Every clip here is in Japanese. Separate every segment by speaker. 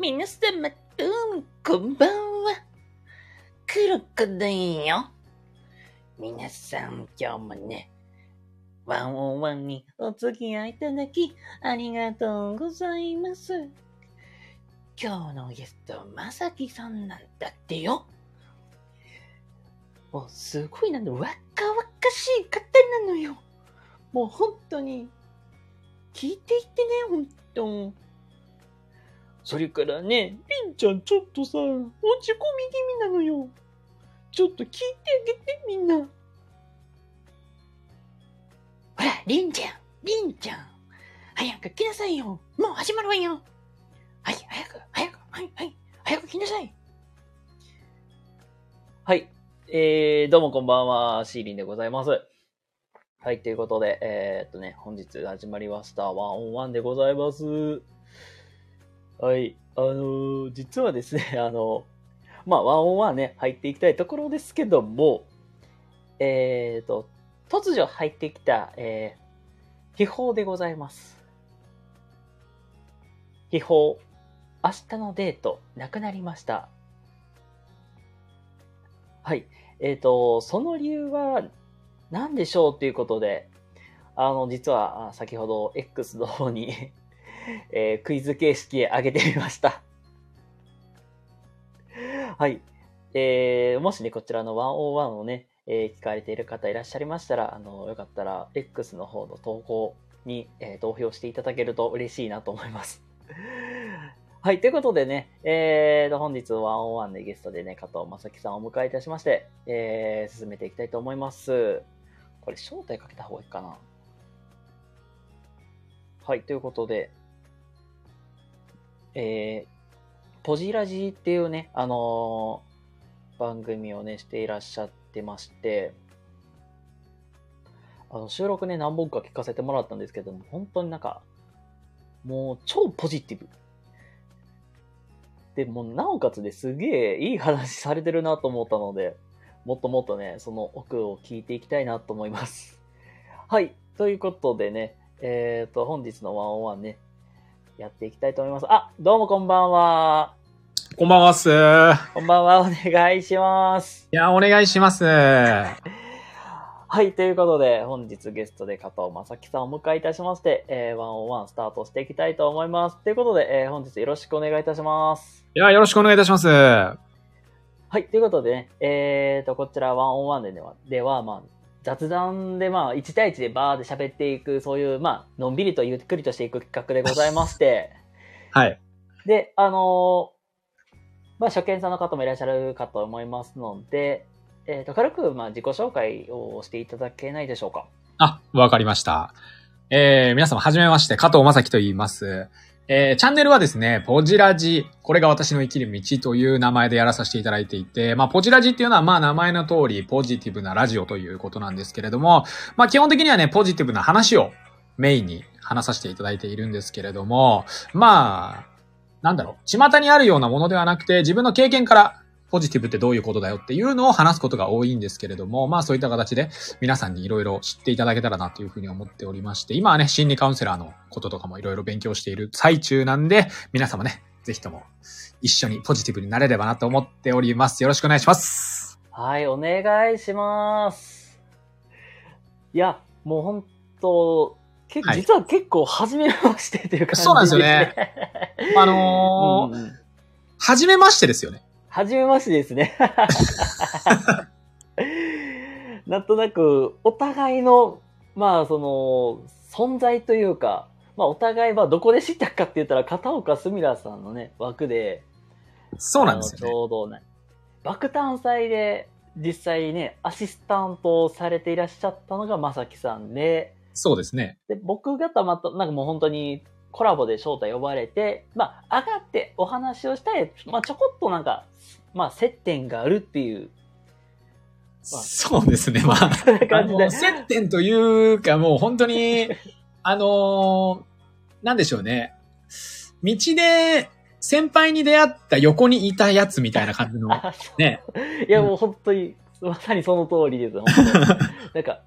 Speaker 1: 皆様、どうも、こんばんは。クロコだよ。皆さん、今日もね、ワンオンワンにお付き合いいただき、ありがとうございます。今日のゲスト、まさきさんなんだってよ。もう、すごいなんだ、若々しい方なのよ。もう本当に、聞いていってね、本当。それからね、りんちゃんちょっとさ、落ち込み気味なのよ。ちょっと聞いてあげて、みんな。ほら、りんちゃん、りんちゃん。早く来なさいよ。もう始まるわよ。はい、早く、早く、はい、はい、早く来なさい。はい。えー、どうもこんばんは、シーリンでございます。はい、ということで、えー、っとね、本日始まりました、ワンオンワンでございます。はい、あのー実はですね、あのまあ、ワンオンワンね、入っていきたいところですけども、えー、っと、突如入ってきた、えー、秘宝でございます。秘宝、明日のデート、なくなりました。はい。えっ、と、その理由は何でしょうということで、あの、実は先ほど X の方に、えークイズ形式上げてみました。はい。えーもしね、こちらの101をね、えー聞かれている方いらっしゃいましたら、あの、よかったら X の方の投稿に、えー投票していただけると嬉しいなと思います。はい。ということでね、えーと、本日101でゲストでね、加藤正樹さんをお迎えいたしまして、えー進めていきたいと思います。これ、招待かけた方がいいかな。はい。ということで、えー、ポジラジっていうね、あのー番組をね、していらっしゃってまして、あの、収録ね、何本か聞かせてもらったんですけども、本当になんか、もう超ポジティブ。で、もなおかつですげえいい話されてるなと思ったので、もっともっとね、その奥を聞いていきたいなと思います。はい。ということでね、えっ、と、本日のワンオンワンね、やっていきたいと思います。あ、どうもこんばんは。
Speaker 2: こんばんはっす。い
Speaker 1: こんばんは、お願いします。
Speaker 2: や、お願いします。
Speaker 1: はい、ということで、本日ゲストで加藤正樹さんをお迎えいたしまして、えー、ワンオンワンスタートしていきたいと思います。ということで、えー本日よろしくお願いいたします。
Speaker 2: いや、よろしくお願いいたします。は
Speaker 1: はい、ということでね、えーと、こちらワンオンワンでは、では、まあ、雑談で、まあ、1対1でバーで喋っていく、そういう、まあ、のんびりとゆっくりとしていく企画でございまして、
Speaker 2: い。
Speaker 1: で、あのーまあ、初見さんの方もいらっしゃるかと思いますので、えーと、軽く、まあ、自己紹介をしていただけないでしょうか。
Speaker 2: あ、わかりました。えー、皆様、はじめまして、加藤正樹と言います。えー、チャンネルはですね、ポジラジ、これが私の生きる道という名前でやらさせていただいていて、まあ、ポジラジっていうのは、まあ、名前の通り、ポジティブなラジオということなんですけれども、まあ、基本的にはね、ポジティブな話をメインに話させていただいているんですけれども、まあ、なんだろう、巷にあるようなものではなくて、自分の経験から、ポジティブってどういうことだよっていうのを話すことが多いんですけれども、まあそういった形で皆さんにいろいろ知っていただけたらなというふうに思っておりまして、今はね、心理カウンセラーのこととかもいろいろ勉強している最中なんで、皆様ね、ぜひとも一緒にポジティブになれればなと思っております。よろしくお願いします。
Speaker 1: はい、お願いします。いや、もう本当、け
Speaker 2: はい
Speaker 1: 実は結構初めましてという感じですね。
Speaker 2: そうなんですよね。あのー
Speaker 1: うんうん
Speaker 2: はじめましてですよね。
Speaker 1: 初めましてですね。なんとなく、お互いの、まあ、その、存在というか、まあ、お互いはどこで知ったかって言ったら、片岡すみらさんのね、枠で、
Speaker 2: そうなんですよね。
Speaker 1: ょうどね、爆誕祭で、実際ね、アシスタントをされていらっしゃったのがまさきさんで、
Speaker 2: そうですね。
Speaker 1: で、僕がたまた、なんかもう本当にコラボで招待呼ばれて、まあ、上がってお話をしたい、まあ、ちょこっとなんか、まあ、接点があるっていう、まあ
Speaker 2: そうですね。まあ、
Speaker 1: そんな
Speaker 2: あ
Speaker 1: 感じで
Speaker 2: の、。接点というかもう本当に、あのーなんでしょうね。道で先輩に出会った横にいたやつみたいな感じの、ね。
Speaker 1: いや、もう本当に、まさにその通りです。本当になんか、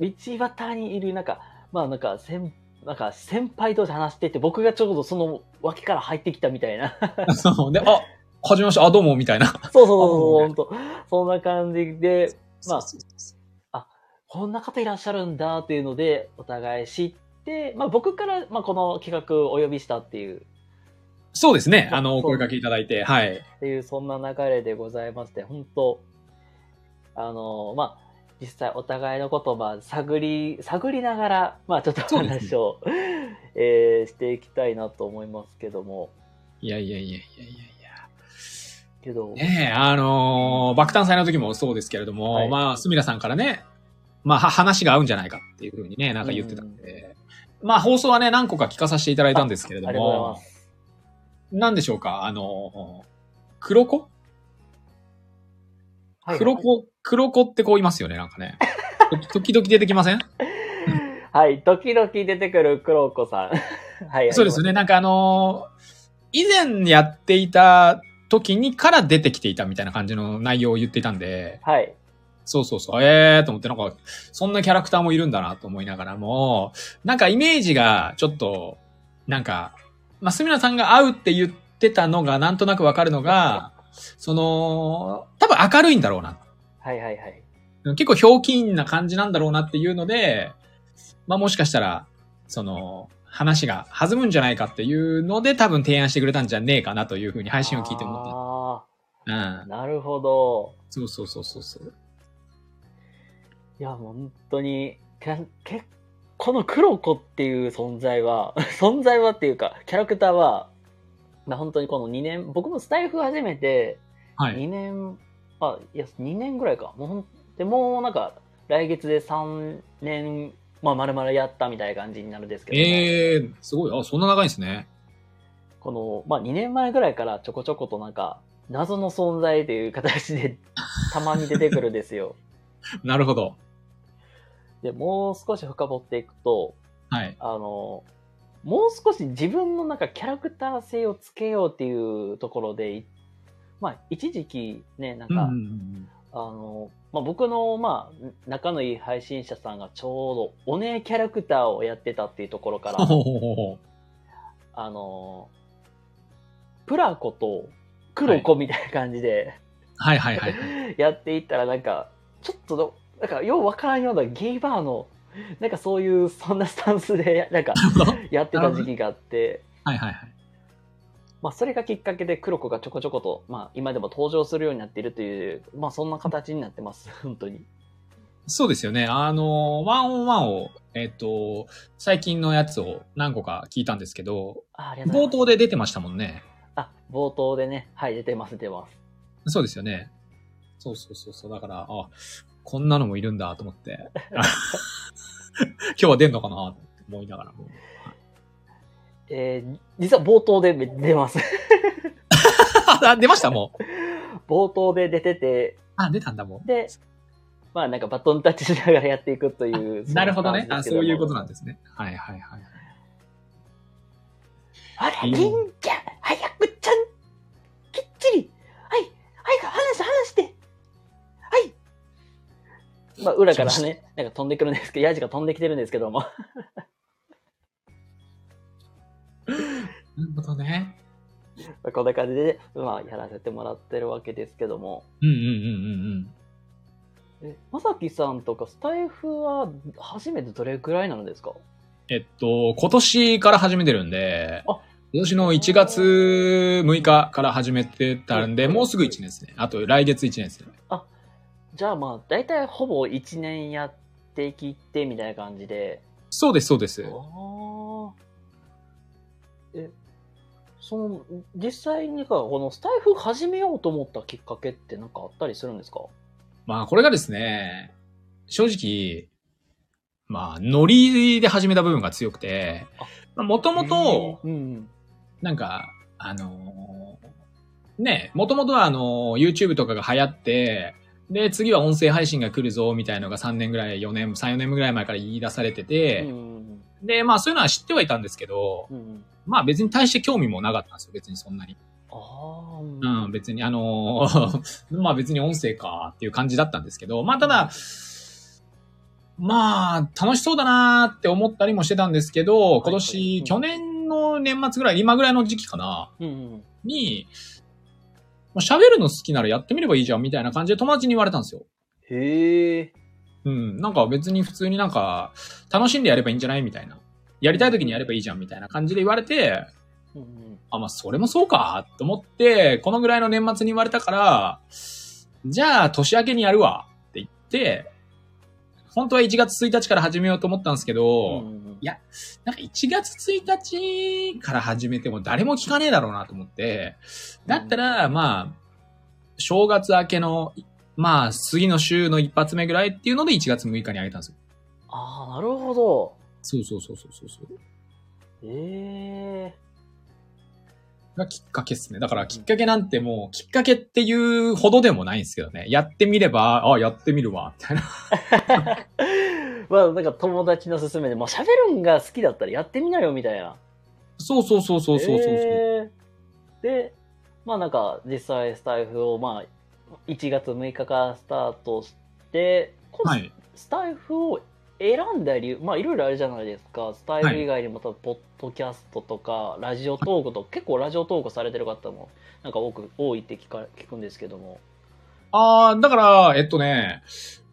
Speaker 1: 道端にいる、なんか、まあなんか、先なんか先輩同士話してて、僕がちょうどその脇から入ってきたみたいな。
Speaker 2: そう。で、あ、はじめまして、あ、どうも、みたいな。
Speaker 1: そうそうそうそう、ほんと。そんな感じで、まあ、こんな方いらっしゃるんだっていうので、お互い知って、まあ僕から、まあこの企画をお呼びしたっていう、
Speaker 2: そうですね。あの、お声掛けいただいて、はい。
Speaker 1: っていう、そんな流れでございまして、本当あの、まあ、実際お互いのことを、まあ、探り、探りながら、まあちょっと話を、えーしていきたいなと思いますけども、
Speaker 2: いやいやいやいやいやい
Speaker 1: けど、
Speaker 2: や。ねえ、あのー爆誕祭の時もそうですけれども、
Speaker 1: はい。
Speaker 2: まあ、すみらさんからね、まあ、は話が合うんじゃないかっていうふうにね、なんか言ってたんで、まあ、放送はね、何個か聞かさせていただいたんですけれども
Speaker 1: ま、す。
Speaker 2: なんでしょうか、あのー黒子？
Speaker 1: はい。
Speaker 2: 黒子、黒子ってこういますよね、なんかね。時々出てきません？
Speaker 1: はい、時々出てくる黒子さん。はい。
Speaker 2: そうですよね。なんかあのー以前やっていた時にから出てきていたみたいな感じの内容を言っていたんで、
Speaker 1: はい。
Speaker 2: そうそうそう、ええーと思って、なんか、そんなキャラクターもいるんだなと思いながらも、なんかイメージがちょっと、なんか、まあ、すみなさんが合うって言ってたのがなんとなくわかるのが、その、多分明るいんだろうな。
Speaker 1: はいはいはい。
Speaker 2: 結構ひょうきんな感じなんだろうなっていうので、まあもしかしたら、その、話が弾むんじゃないかっていうので多分提案してくれたんじゃねえかなというふうに配信を聞いて思っ
Speaker 1: あ
Speaker 2: た。うん。
Speaker 1: あ、なるほど。
Speaker 2: そうそうそうそうそう。
Speaker 1: いや、もう本当に、けけこの黒子っていう存在は、存在はっていうか、キャラクターは、まあ本当にこの2年、僕もスタイフ始めて、
Speaker 2: はい。
Speaker 1: 2年、あ、いや、2年ぐらいか。もうほんでもうなんか、来月で3年、まあ、丸々やったみたいな感じになるんですけども、
Speaker 2: ええー、すごい。あ、そんな長いんですね。
Speaker 1: この、まあ、2年前ぐらいからちょこちょことなんか、謎の存在という形で、たまに出てくるんですよ。
Speaker 2: なるほど。
Speaker 1: で、もう少し深掘っていくと、
Speaker 2: はい。
Speaker 1: あの、もう少し自分のなんかキャラクター性をつけようっていうところで、いまあ、一時期ね、なんか、
Speaker 2: うんうんうん
Speaker 1: あの、まあ、僕の、まあ、仲のいい配信者さんがちょうど、お姉キャラクターをやってたっていうところから、あの、プラコと黒子みたいな感じで
Speaker 2: はいはいはいはい。
Speaker 1: やっていったら、なんか、ちょっとど、なんか、ようわからんようなゲイバーの、なんかそういう、そんなスタンスで、なんか、やってた時期があって、
Speaker 2: はいはいはい。
Speaker 1: まあ、それがきっかけで黒子がちょこちょこと、まあ、今でも登場するようになっているという、まあ、そんな形になってます、本当に。
Speaker 2: そうですよね。あの、ワンオンワンを、えっ、と、最近のやつを何個か聞いたんですけど、冒。頭で出てましたもんね。
Speaker 1: あ、冒頭でね、はい、出てます、出てます。
Speaker 2: そうですよね。そうそうそうそう。だから、あ、こんなのもいるんだと思って。今日は出んのかなと思いながらも。
Speaker 1: えー、実は冒頭で出ます。
Speaker 2: あ、出ましたもう。
Speaker 1: 冒頭で出てて、
Speaker 2: あ、出たんだも
Speaker 1: で、まあなんかバトンタッチしながらやっていくという。
Speaker 2: う。なるほどね。あ、そういうことなん
Speaker 1: で
Speaker 2: ですね。はいはいはい。
Speaker 1: あれ、
Speaker 2: いい
Speaker 1: りんちゃん、早くちゃん、きっちり、はい、はい、話して、話して、はい。まあ裏からね、なんか飛んでくるんですけど、ヤジが飛んできてるんですけども。
Speaker 2: るほどね。
Speaker 1: まあこんな感じで、まあやらせてもらってるわけですけども。
Speaker 2: うんうんうんうんうん。
Speaker 1: え、まさきさんとかスタイフは初めてどれくらいなのですか？
Speaker 2: えっと、今年から始めてるんで、
Speaker 1: あ
Speaker 2: 今年の1月6日から始めてたんで、もうすぐ1年ですね。あと来月1年ですね。
Speaker 1: じゃあまあ、大体ほぼ1年やってきてみたいな感じで。
Speaker 2: そうです、そうです。
Speaker 1: ああ。え、その、実際にか、このスタイフ始めようと思ったきっかけってなんかあったりするんですか？
Speaker 2: まあ、これがですね、正直、まあ、ノリで始めた部分が強くて、もともと、
Speaker 1: うん。
Speaker 2: なんか、あのーね、もともとはあのー YouTube とかが流行って、で、次は音声配信が来るぞ、みたいのが3年ぐらい、4年、3、4年ぐらい前から言い出されてて、
Speaker 1: うん。
Speaker 2: で、まあそういうのは知ってはいたんですけど、
Speaker 1: うん。
Speaker 2: まあ別に対して興味もなかったんですよ、別にそんなに。
Speaker 1: ああ。
Speaker 2: うん、別に、あのー まあ別に音声かっていう感じだったんですけど、まあただ、まあ、楽しそうだなーって思ったりもしてたんですけど、今年、
Speaker 1: はいはい
Speaker 2: 去年の年末ぐらい、今ぐらいの時期かな、
Speaker 1: うんうん。
Speaker 2: に、まあ喋るの好きならやってみればいいじゃんみたいな感じで友達に言われたんですよ。
Speaker 1: へえ。
Speaker 2: うん。なんか別に普通になんか、楽しんでやればいいんじゃないみたいな。やりたい時にやればいいじゃんみたいな感じで言われて、
Speaker 1: うんうん。
Speaker 2: あ、まあそれもそうかと思って、このぐらいの年末に言われたから、じゃあ年明けにやるわって言って、本当は1月1日から始めようと思ったんですけど、
Speaker 1: うんうん
Speaker 2: いやなんか1月1日から始めても誰も聞かねえだろうなと思って、だったら、まあ、正月明けの、まあ、次の週の一発目ぐらいっていうので1月6日にあげたんですよ。
Speaker 1: ああ、なるほど。
Speaker 2: そうそうそうそうそうそう。
Speaker 1: ええ
Speaker 2: がきっかけっすね。だからきっかけなんてもう、きっかけっていうほどでもないんですけどね。やってみれば、あ、やってみるわ、みたいな。
Speaker 1: まあ、なんか友達の勧めで、まあ、喋るんが好きだったらやってみなよ、みたいな。
Speaker 2: そうそうそうそうそうそうそう。
Speaker 1: えーで、まあなんか、実際スタイフを、まあ、1月6日からスタートして、この
Speaker 2: はい。
Speaker 1: スタイフを選んだ理由、まあいろいろあるじゃないですか。スタイフ以外にも多分、ポッドキャストとか、ラジオトークと、結構ラジオトークされてる方も、なんか多く、多いって聞か聞くんですけども。
Speaker 2: あー、だから、えっとね、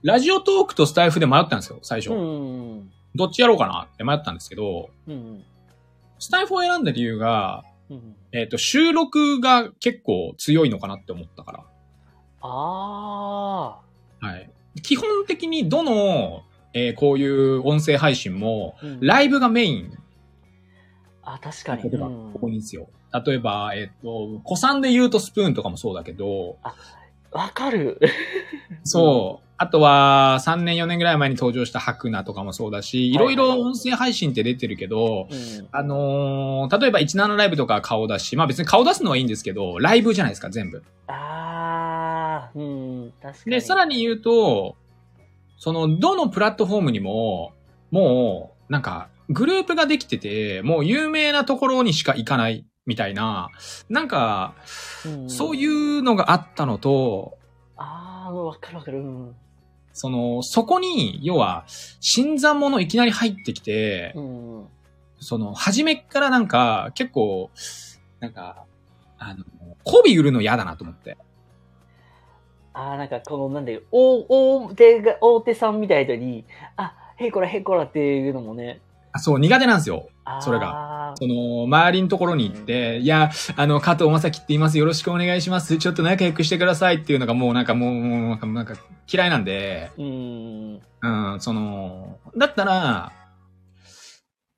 Speaker 2: ラジオトークとスタイフで迷ったんですよ、最初。
Speaker 1: うん。
Speaker 2: どっちやろうかなって迷ったんですけど、
Speaker 1: うん。
Speaker 2: スタイフを選んだ理由が、
Speaker 1: うん。
Speaker 2: えっ、と、収録が結構強いのかなって思ったから。
Speaker 1: あ
Speaker 2: はい。基本的にどの、えーこういう音声配信も、
Speaker 1: あ。うん
Speaker 2: ライブがメイン
Speaker 1: あ、確かに。
Speaker 2: 例えば、
Speaker 1: うん
Speaker 2: ここにですよ。例えば、えっ、と、古参で言うとスプーンとかもそうだけど、
Speaker 1: わかる。
Speaker 2: そう。あとは、3年4年ぐらい前に登場した白菜とかもそうだし、いろいろ音声配信って出てるけど、
Speaker 1: うん。
Speaker 2: あのー例えば17ライブとか顔出し、まあ別に顔出すのはいいんですけど、ライブじゃないですか、全部。
Speaker 1: ああ、うん、確かに。
Speaker 2: で、さらに言うと、その、どのプラットフォームにも、もう、なんか、グループができてて、もう有名なところにしか行かない、みたいな、なんか、
Speaker 1: うん、
Speaker 2: そういうのがあったのと、
Speaker 1: ああ、わかるわかる。うん。
Speaker 2: その、そこに、要は、新参者いきなり入ってきて、
Speaker 1: うん。
Speaker 2: その、初めっからなんか、結構、なんか、あの、媚び売るの嫌だなと思って。
Speaker 1: ああ、なんかこの、なんで、大、大手が、大手さんみたいに、あ、へいこらへいこらっていうのもね。
Speaker 2: あそう、苦手なんですよ。それが。その、周りのところに行って、いや、あの、加藤正樹って言います。よろしくお願いします。ちょっと仲良くしてくださいっていうのがもうなんかもう、もうなんかなんか嫌いなんで、
Speaker 1: うん。
Speaker 2: うん、その、だったら、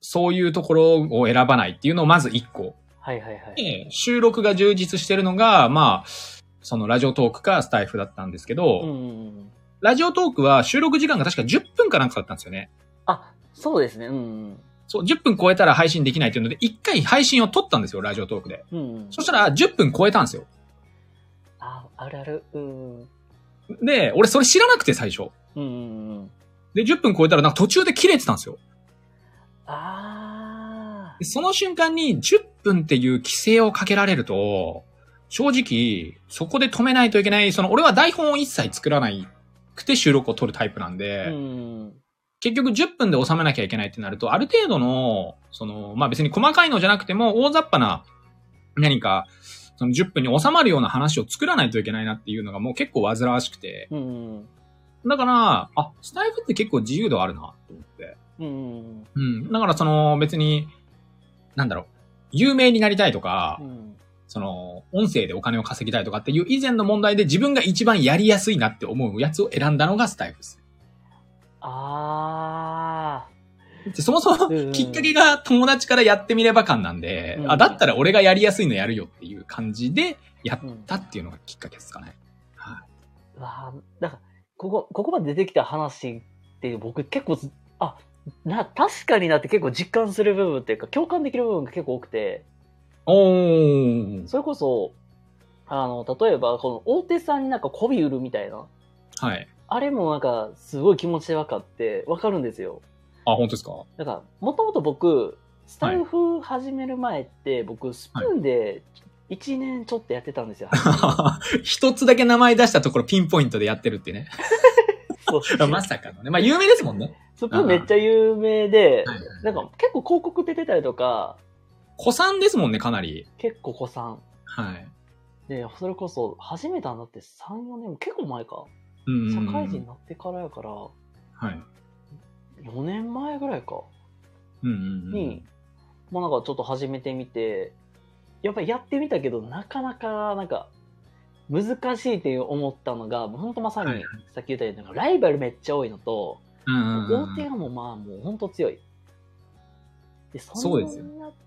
Speaker 2: そういうところを選ばないっていうのをまず一個。
Speaker 1: はいはいはい。
Speaker 2: で、収録が充実してるのが、まあ、そのラジオトークかスタイフだったんですけど、
Speaker 1: うん。
Speaker 2: ラジオトークは収録時間が確か10分かなんかだったんですよね。
Speaker 1: あ、そうですね。うん。
Speaker 2: そう、10分超えたら配信できないっていうので、1回配信を撮ったんですよ、ラジオトークで。
Speaker 1: うん。
Speaker 2: そしたら10分超えたんですよ。
Speaker 1: あ、あるある。うん。
Speaker 2: で、俺それ知らなくて最初。
Speaker 1: うん。
Speaker 2: で、10分超えたらなんか途中で切れてたんですよ。
Speaker 1: あ
Speaker 2: でその瞬間に10分っていう規制をかけられると、正直、そこで止めないといけない、その俺は台本を一切作らないくて収録を撮るタイプなんで。結局10分で収めなきゃいけないってなると、ある程度の、その、まあ別に細かいのじゃなくても、大雑把な何か、その10分に収まるような話を作らないといけないなっていうのがもう結構煩わしくて。
Speaker 1: うん。
Speaker 2: だから、あ、スタイフって結構自由度あるな、と思って。
Speaker 1: うん。
Speaker 2: うん。だからその別に、なんだろう、有名になりたいとか、
Speaker 1: うん。
Speaker 2: その、音声でお金を稼ぎたいとかっていう以前の問題で自分が一番やりやすいなって思うやつを選んだのがスタイフです。
Speaker 1: あ
Speaker 2: でそもそも
Speaker 1: うん
Speaker 2: きっかけが友達からやってみれば感なんで、
Speaker 1: うん
Speaker 2: あ、だったら俺がやりやすいのやるよっていう感じでやったっていうのがきっかけですかね。はい。
Speaker 1: あ。わあ、なんか、ここ、ここまで出てきた話って僕結構ず、あ、な、確かになって結構実感する部分っていうか共感できる部分が結構多くて、
Speaker 2: おー。
Speaker 1: それこそ、あの、例えばこの大手さんになんか媚び売るみたいな、
Speaker 2: はい。
Speaker 1: あれもなんかすごい気持ちで分かって、分かるんですよ。
Speaker 2: あ、本当ですか？
Speaker 1: なんか、もともと僕、スタイフ始める前って、僕、スプーンで1年ちょっとやってたんですよ。
Speaker 2: 一つだけ名前出したところピンポイントでやってるってね。
Speaker 1: そう
Speaker 2: まさかのね。まあ、有名ですもんね。
Speaker 1: スプーンめっちゃ有名で
Speaker 2: はいはい、
Speaker 1: なんか結構広告出てたりとか、
Speaker 2: 古参ですもんね、かなり。
Speaker 1: 結構子さん。
Speaker 2: はい。
Speaker 1: で、それこそ、始めたんだって3、4年、結構前か。
Speaker 2: うんうん
Speaker 1: 社
Speaker 2: うん
Speaker 1: 会人になってからやから、
Speaker 2: はい。
Speaker 1: 4年前ぐらいか。
Speaker 2: うんうんうん。
Speaker 1: に、もうなんかちょっと始めてみて、やっぱりやってみたけど、なかなか、なんか、難しいって思ったのが、本当まさに
Speaker 2: はい、
Speaker 1: さっき言ったように、なんかライバルめっちゃ多いのと、
Speaker 2: うんうんうん
Speaker 1: 大手がもうまあもう本当強い。で、その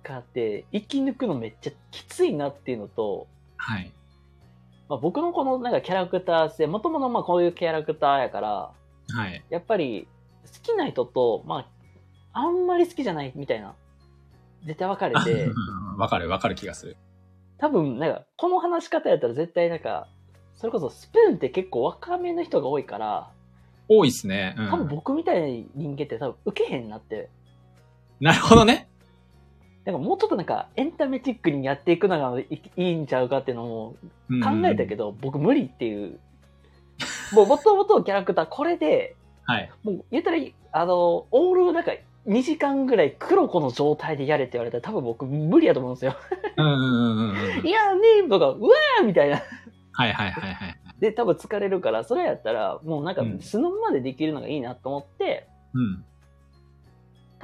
Speaker 1: 中で生き抜くのめっちゃきついなっていうのと、
Speaker 2: はい。
Speaker 1: まあ、僕のこのなんかキャラクター性、もともとまあこういうキャラクターやから、
Speaker 2: はい。
Speaker 1: やっぱり好きな人と、まあ、あんまり好きじゃないみたいな、絶対分かれて、
Speaker 2: わかる、わかる気がする。
Speaker 1: 多分なんかこの話し方やったら絶対なんか、それこそスプーンって結構若めの人が多いから、
Speaker 2: 多いっすね。うん
Speaker 1: 多分僕みたいな人間って多分受けへんなって
Speaker 2: なるほどね。
Speaker 1: なんかもうちょっとなんかエンタメチックにやっていくのがいいいんちゃうかっていうのも考えたけ
Speaker 2: ど。
Speaker 1: ど、僕無理っていう。もうもともとキャラクターこれで、
Speaker 2: はい。
Speaker 1: もう言ったら、あの、オールなんか2時間ぐらい黒子の状態でやれって言われたら多分僕無理やと思うんですよ。
Speaker 2: うんうんうんうんうん。
Speaker 1: いやねーとか、うわーみたいな。
Speaker 2: はいはいはいはい。
Speaker 1: で、多分疲れるから、それやったらもうなんか
Speaker 2: うん
Speaker 1: 素のままでできるのがいいなと思って、
Speaker 2: うん。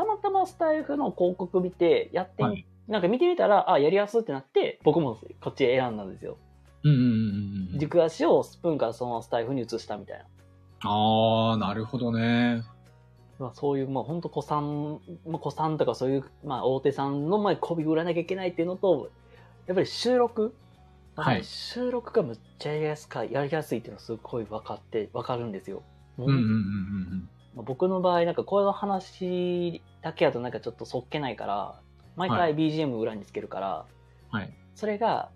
Speaker 1: たまたまスタイフの広告見てやってみ、
Speaker 2: はい
Speaker 1: なんか見てみたら、あ、やりやすいってなって、僕もこっち選んだんですよ。
Speaker 2: うんうんうんうん。
Speaker 1: 軸足をスプーンからそのままスタイフに移したみたいな。
Speaker 2: あー、なるほどね。
Speaker 1: まあ、そういう、まあ、本当子さん、まあ、子さんとかそういう、まあ、大手さんの前に媚び売らなきゃいけないっていうのと、やっぱり収録。
Speaker 2: はい
Speaker 1: 収録がむっちゃやりやすか、やりやすいっていうのはすごい分かって、分かるんですよ。もう
Speaker 2: うんうんうんうん
Speaker 1: まあ僕の場合、なんかこの話だけだとなんかちょっとそっけないから、毎回 BGM 裏につけるから、
Speaker 2: はい
Speaker 1: それが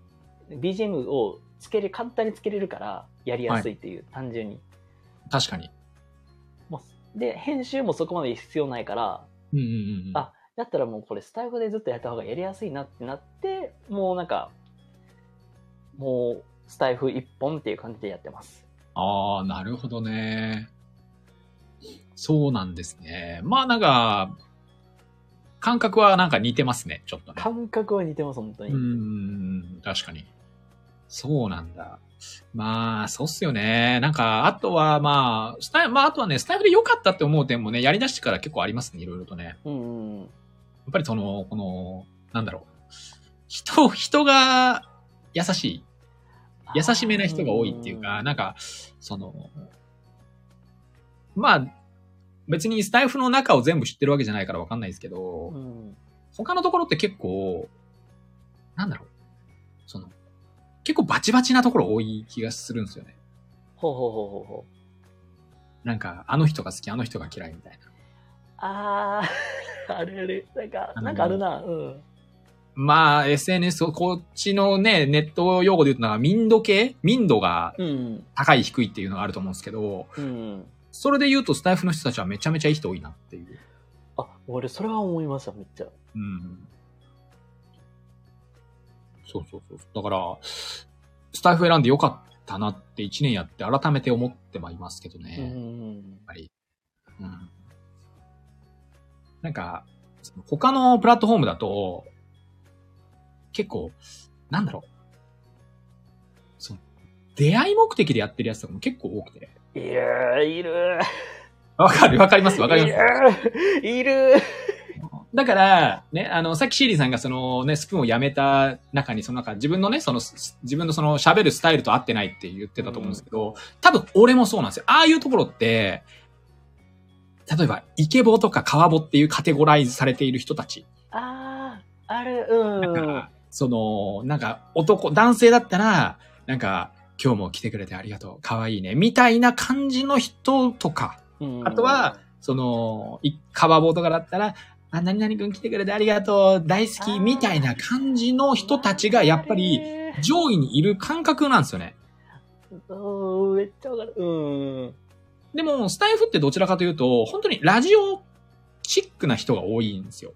Speaker 1: BGM をつけれ、簡単につけれるから、やりやすいっていう、単純に。
Speaker 2: うん。確かに。
Speaker 1: で、編集もそこまで必要ないから、
Speaker 2: うんうんうんうん。
Speaker 1: あだったらもうこれスタイフでずっとやった方がやりやすいなってなって、もうなんか、もうスタイフ一本っていう感じでやってます。
Speaker 2: あー、なるほどね。そうなんですね。まあなんか、感覚はなんか似てますね、ちょっとね。
Speaker 1: 感覚は似てます、本当に。
Speaker 2: うーん、確かに。そうなんだ。まあ、そうっすよね。なんか、あとは、まあ、スタイまあ、あとはね、スタイフで良かったって思う点もね、やり出してから結構ありますね、いろいろとね。
Speaker 1: うんうん。
Speaker 2: やっぱりその、この、なんだろう。人、人が優しい。優しめな人が多いっていうか、なんか、その、まあ、別にスタイフの中を全部知ってるわけじゃないからわかんないですけど、
Speaker 1: うん。
Speaker 2: 他のところって結構、なんだろう。その、結構バチバチなところ多い気がするんですよね。
Speaker 1: ほうほうほうほうほう。
Speaker 2: なんか、あの人が好き、あの人が嫌いみたいな。
Speaker 1: あー、あれあれ、なんか、なんかあるな、うん。
Speaker 2: まあ、SNS、こっちのね、ネット用語で言うと民度系？民度が
Speaker 1: うん。
Speaker 2: 高い低いっていうのがあると思うんですけど、
Speaker 1: うん。
Speaker 2: それで言うとスタイフの人たちはめちゃめちゃいい人多いなっていう。
Speaker 1: あ、俺、それは思いました、めっちゃ。
Speaker 2: うん。そうそうそう。だから、スタイフ選んでよかったなって一年やって改めて思ってはいますけどね。
Speaker 1: う
Speaker 2: やっ
Speaker 1: ん。
Speaker 2: ぱり。うん。なんか、他のプラットフォームだと、結構、なんだろう。その、出会い目的でやってるやつとかも結構多くて。
Speaker 1: いるいる
Speaker 2: わかるわかりますわかります。
Speaker 1: いる
Speaker 2: だから、ね、あの、さっきシーリーさんがそのね、スプーンをやめた中に、そのなんか自分のね、その、す自分のその喋るスタイルと合ってないって言ってたと思うんですけど、多分俺もそうなんですよ。ああいうところって、例えば、イケボとかカワボっていうカテゴライズされている人たち。
Speaker 1: あー、ある、うん。
Speaker 2: その、なんか男、男性だったら、なんか、今日も来てくれてありがとう、可愛いね、みたいな感じの人とか、
Speaker 1: うん
Speaker 2: あとは、その、いカワボとかだったら、あ、何々くん来てくれてありがとう、大好き、みたいな感じの人たちが、やっぱり、上位にいる感覚なんですよね。
Speaker 1: うん、めっちゃわかる。うん。
Speaker 2: でも、スタイフってどちらかというと、本当にラジオチックな人が多いんですよ。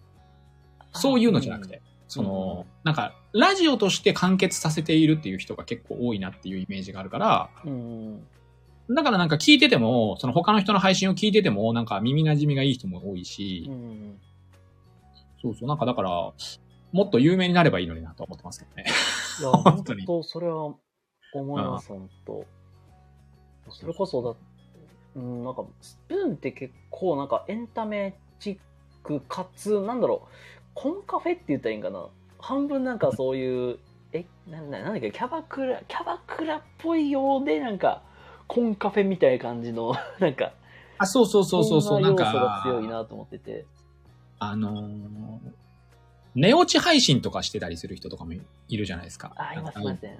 Speaker 2: そういうのじゃなくて。その、なんか、ラジオとして完結させているっていう人が結構多いなっていうイメージがあるから、
Speaker 1: うん。
Speaker 2: だからなんか聞いてても、その他の人の配信を聞いてても、なんか耳馴染みがいい人も多いし、
Speaker 1: うん。
Speaker 2: そうそう、なんかだから、もっと有名になればいいのになと思ってますけどね。
Speaker 1: いや、
Speaker 2: 本
Speaker 1: 本
Speaker 2: 当に
Speaker 1: 当それは思います、本当。それこそだ、うん、なんか、スプーンって結構なんかエンタメチックかつ、なんだろう、コンカフェって言ったらいいんかな。半分なんかそういう、え、なんだなんだっけ、キャバクラ、キャバクラっぽいようで、なんか、コンカフェみたいな感じの、なんか、
Speaker 2: あ、そうそうそうそうそう、
Speaker 1: ん
Speaker 2: なん
Speaker 1: な要素が
Speaker 2: か、
Speaker 1: 強いなと思ってて。
Speaker 2: あのー寝落ち配信とかしてたりする人とかもいるじゃないですか。
Speaker 1: あ、います、いますね。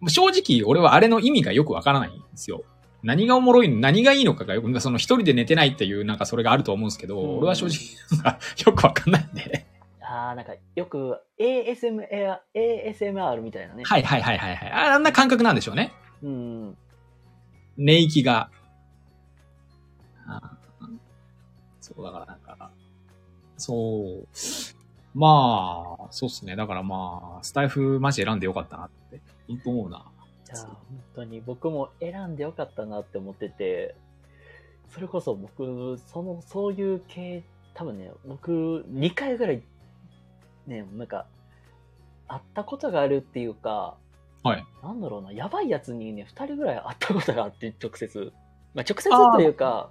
Speaker 1: うん。
Speaker 2: 正直、俺はあれの意味がよくわからないんですよ。何がおもろいの何がいいのかがよく、その一人で寝てないっていう、なんかそれがあると思うんですけど、
Speaker 1: うん
Speaker 2: 俺は正直、なんかよくわかんないんで。
Speaker 1: あーなんか、よく ASMR、ASMR みたいなね。
Speaker 2: はいはいはいはいはい。ああんな感覚なんでしょうね。
Speaker 1: うん。
Speaker 2: 寝息が。あーそう、だからなんか、そう。まあ、そうっすね。だからまあ、スタイフマジ選んでよかったなって、本当思うな。
Speaker 1: いや本当に僕も選んでよかったなって思ってて、それこそ僕、その、そういう系、多分ね、僕、2回ぐらい、ね、なんか、会ったことがあるっていうか、
Speaker 2: はい。
Speaker 1: なんだろうな、やばいやつにね、2人ぐらい会ったことがあって、直接。まあ、直接というか、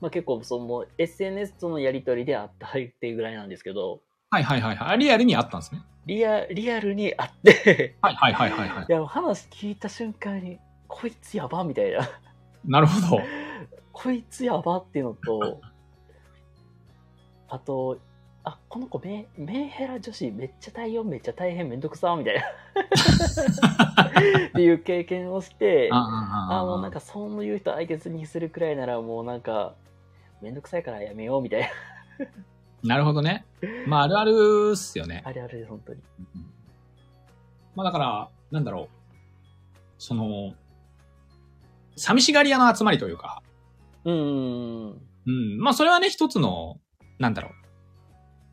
Speaker 1: まあ結構、その、SNS とのやりとりで会ったっていうぐらいなんですけど、
Speaker 2: はいはいはいはい。リアルにあったんですね。
Speaker 1: リア、リアルに会って、
Speaker 2: はいはいはいはいはい
Speaker 1: い。や、話聞いた瞬間に、こいつやばみたいな。
Speaker 2: なるほど。
Speaker 1: こいつやばっていうのと、あと、あ、この子メ、メンヘラ女子めっちゃ大変、めっちゃ大変、めんどくさ、みたいな。っていう経験をして、あ
Speaker 2: あ
Speaker 1: もうなんかそういう人相手にするくらいならもうなんか、めんどくさいからやめようみたいな。
Speaker 2: なるほどね。まあ、あるあるっすよね。
Speaker 1: あれあれで本当に。
Speaker 2: うんまあだから、なんだろう。その、寂しがり屋の集まりというか、
Speaker 1: うーん。
Speaker 2: うん。まあそれはね、一つの、なんだろう。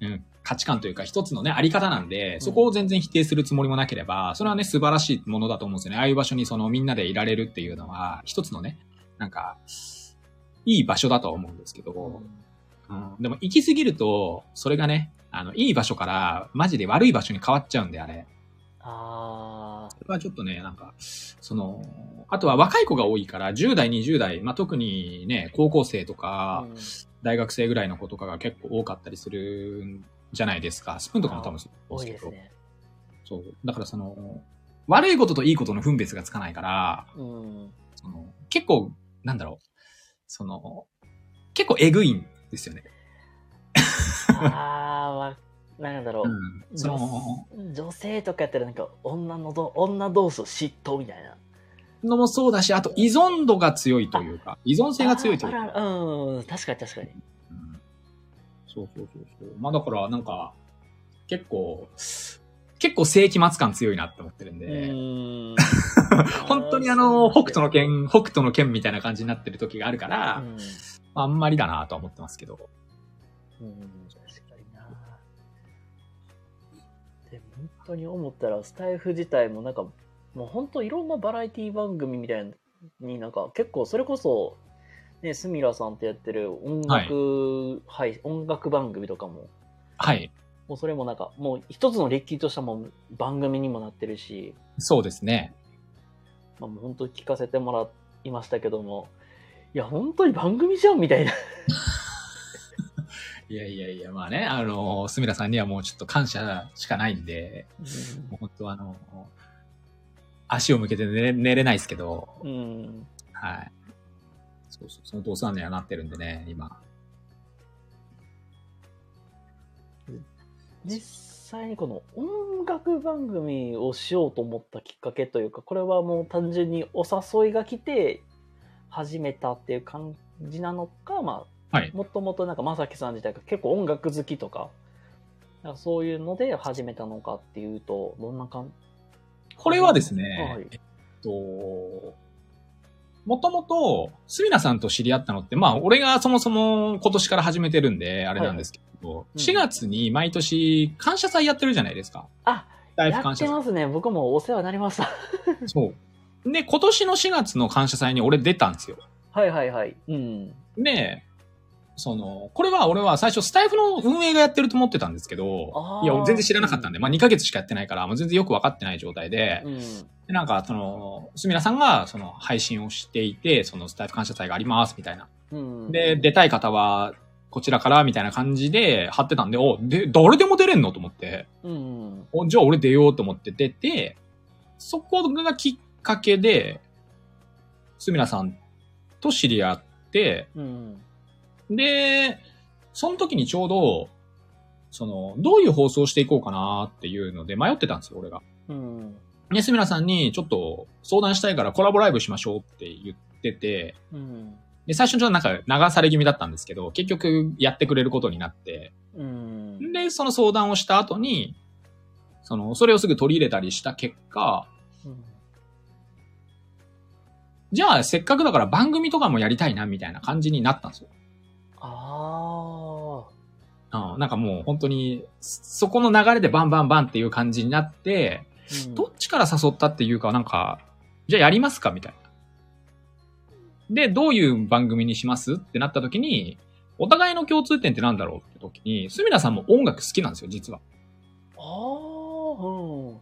Speaker 2: うん。価値観というか、一つのね、あり方なんで、そこを全然否定するつもりもなければ、それはね、素晴らしいものだと思うんですよね。ああいう場所にそのみんなでいられるっていうのは、一つのね、なんか、いい場所だとは思うんですけど、うん。でも行き過ぎると、それがね、あの、いい場所から、マジで悪い場所に変わっちゃうんで、あれ。
Speaker 1: あ
Speaker 2: それはちょっとね、なんか、その、あとは若い子が多いから、10代、20代、まあ、特にね、高校生と
Speaker 1: ー
Speaker 2: か、
Speaker 1: うん
Speaker 2: 大学生ぐらいの子とかが結構多かったりするんじゃないですか。スプーンとかも多分そう
Speaker 1: 多い
Speaker 2: けど。
Speaker 1: ですね。
Speaker 2: そう。だからその、悪いことといいことの分別がつかないから、
Speaker 1: うん。
Speaker 2: その結構、なんだろう、その、結構えぐいんですよね。
Speaker 1: あー、わなんだろう。
Speaker 2: うん。その、
Speaker 1: 女女性とかやったらなんか女のど女同士の嫉妬みたいな
Speaker 2: のもそうだし、あと依存度が強いというか、依存性が強いというか。
Speaker 1: うん確かに確かに
Speaker 2: うんそうそうそうそう。まあだからなんか、結構、結構世紀末感強いなって思ってるん
Speaker 1: う
Speaker 2: で、
Speaker 1: ーん
Speaker 2: 本当にあの、北斗の剣、北斗の剣みたいな感じになってる時があるから、
Speaker 1: うん
Speaker 2: あんまりだなとは思ってますけど。
Speaker 1: うん確かになでも本当に思ったらスタイフ自体もなんかもう本当いろんなバラエティ番組みたいなになんか結構それこそねスミラさんってやってる音楽、はい、音楽番組とかも
Speaker 2: はい。
Speaker 1: もうそれもなんかもう一つの歴史としたもう番組にもなってるし
Speaker 2: そうですね。
Speaker 1: まあ、もう本当に聞かせてもらいましたけども、いや、本当に番組じゃんみたいな。
Speaker 2: いやいやいや、まあね、あの、すみらさんにはもうちょっと感謝しかないんで、もう本当あの、足を向けて寝れ寝れないですけど、
Speaker 1: うん。
Speaker 2: はい。そうそう、そのお世話にはなってるんでね、今。
Speaker 1: 実際にこの音楽番組をしようと思ったきっかけというか、これはもう単純にお誘いが来て始めたっていう感じなのか、まあ、
Speaker 2: はい。
Speaker 1: もともとなんかまさきさん自体が結構音楽好きとか、かそういうので始めたのかっていうと、どんな感
Speaker 2: これはです
Speaker 1: は
Speaker 2: ね、
Speaker 1: い
Speaker 2: えっと、もともと、すみなさんと知り合ったのって、まあ、俺がそもそも今年から始めてるんで、あれなんですけど、
Speaker 1: うん
Speaker 2: 4月に毎年感謝祭やってるじゃないですか。
Speaker 1: あ、
Speaker 2: 大
Speaker 1: や
Speaker 2: 感謝祭。
Speaker 1: ってますね。僕もお世話になりました。
Speaker 2: そう。で、今年の4月の感謝祭に俺出たんですよ。
Speaker 1: はいはいはい。うん。
Speaker 2: で、その、これは俺は最初スタイフの運営がやってると思ってたんですけどいや、全然知らなかったんで、まあ2ヶ月しかやってないから、もう全然よくわかってない状態で、
Speaker 1: うん。
Speaker 2: でなんか、その、すみらさんが、その、配信をしていて、その、スタイフ感謝祭があります、みたいな。
Speaker 1: うん。
Speaker 2: で、出たい方は、こちらから、みたいな感じで貼ってたんで、お、で、誰でも出れんのと思って、
Speaker 1: うん。
Speaker 2: お、じゃあ俺出ようと思って出て、そこがきっかけで、すみらさんと知り合って、
Speaker 1: うん。
Speaker 2: で、その時にちょうど、その、どういう放送をしていこうかなっていうので迷ってたんですよ、俺が。
Speaker 1: うん。
Speaker 2: で、すみらさんにちょっと相談したいからコラボライブしましょうって言ってて、
Speaker 1: うん。
Speaker 2: で、最初ちょっとなんか流され気味だったんですけど、結局やってくれることになって、
Speaker 1: うん。
Speaker 2: で、その相談をした後に、その、それをすぐ取り入れたりした結果、
Speaker 1: うん
Speaker 2: じゃあせっかくだから番組とかもやりたいなみたいな感じになったんですよ。
Speaker 1: あ
Speaker 2: うん、なんかもう本当に、そこの流れでバンバンバンっていう感じになって、
Speaker 1: あ。
Speaker 2: どっちから誘ったっていうか、なんか、じゃあやりますかみたいな。で、どういう番組にしますってなった時に、お互いの共通点ってなんだろうって時に、すみらさんも音楽好きなんですよ、実は。
Speaker 1: ああ、うん。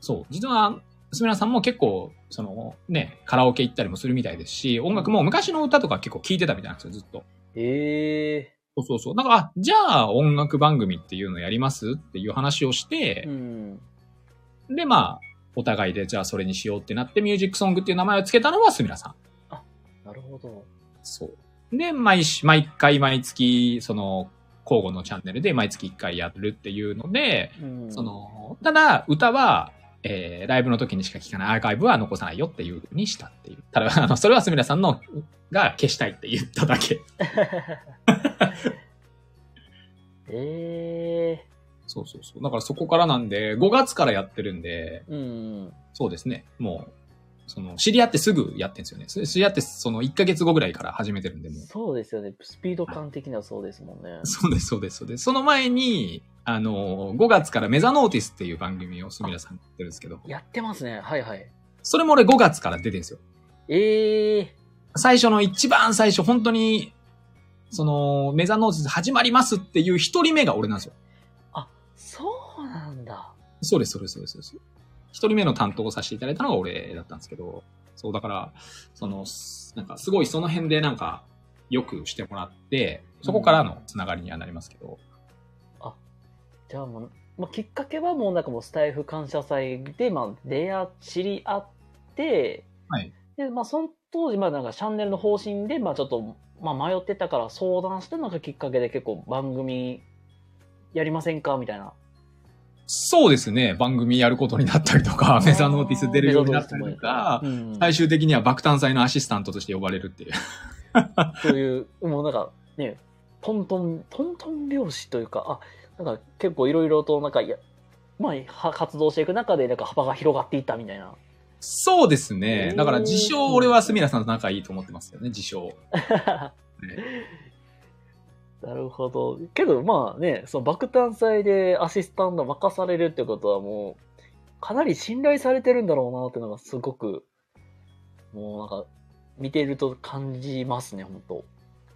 Speaker 2: そう。実は、すみらさんも結構、その、ね、カラオケ行ったりもするみたいですし、音楽も昔の歌とか結構聴いてたみたいなんですよ、ずっと。
Speaker 1: ええ
Speaker 2: そうそうそう。だから、あじゃあ音楽番組っていうのやりますっていう話をして
Speaker 1: う、ん。
Speaker 2: で、まあ、お互いでじゃあそれにしようってなって、ミュージックソングっていう名前を付けたのはすみらさん。
Speaker 1: なるほど。
Speaker 2: そう。で、毎し、毎回毎月、その、交互のチャンネルで毎月1回やるっていうので、
Speaker 1: うん。
Speaker 2: そ、の、ただ、歌は、えー、ライブの時にしか聴かないアーカイブは残さないよっていう風にしたっていう。ただ、あの、それはすみらさんの、が消したいって言っただけ。
Speaker 1: ええ
Speaker 2: そうそうそう。だからそこからなんで、5月からやってるんで、
Speaker 1: うん。
Speaker 2: そうですね。もう、その、知り合ってすぐやってんですよね。す知り合ってその1ヶ月後ぐらいから始めてるんで、もう。
Speaker 1: そうですよね。スピード感的にはそうですもんね。
Speaker 2: そうです、そうです、そうです。その前に、あの、5月からメザノーティスっていう番組をすみらさんやってるんですけど、
Speaker 1: やってますね。はいはい。
Speaker 2: それも俺5月から出てるんですよ。
Speaker 1: ええ
Speaker 2: 最初の一番最初、本当に、その、メザノーティス始まりますっていう一人目が俺なんですよ。
Speaker 1: そうなんだ。
Speaker 2: そうです、そうです、そうです。そうです一人目の担当をさせていただいたのが俺だったんですけど、そう、だから、その、すなんか、すごいその辺でなんか、よくしてもらって、そこからのつながりにはなりますけど、
Speaker 1: じゃあもう、まあ、きっかけはもうなんかもうスタイフ感謝祭で、まあ、出会、知り合って、
Speaker 2: はい。
Speaker 1: で、まあ、その当時、まあなんかチャンネルの方針で、まあちょっと、まあ迷ってたから相談して、なんかきっかけで結構番組やりませんかみたいな。
Speaker 2: そうですね、番組やることになったりとか、メザノーティス出るようになったりとか、
Speaker 1: うん。
Speaker 2: 最終的には爆誕祭のアシスタントとして呼ばれるっていう。
Speaker 1: そういう、もうなんかね、トントン、トントン拍子というか、あ、なんか結構いろいろとなんか、いや、まあ、は活動していく中で、なんか幅が広がっていったみたいな。
Speaker 2: そうですね。だから自称俺はスミラさんと仲いいと思ってますよね、自称。
Speaker 1: なるほど。けどまあね、その爆誕祭でアシスタント任されるってことはもう、かなり信頼されてるんだろうなっていうのがすごく、もうなんか、見てると感じますね、本当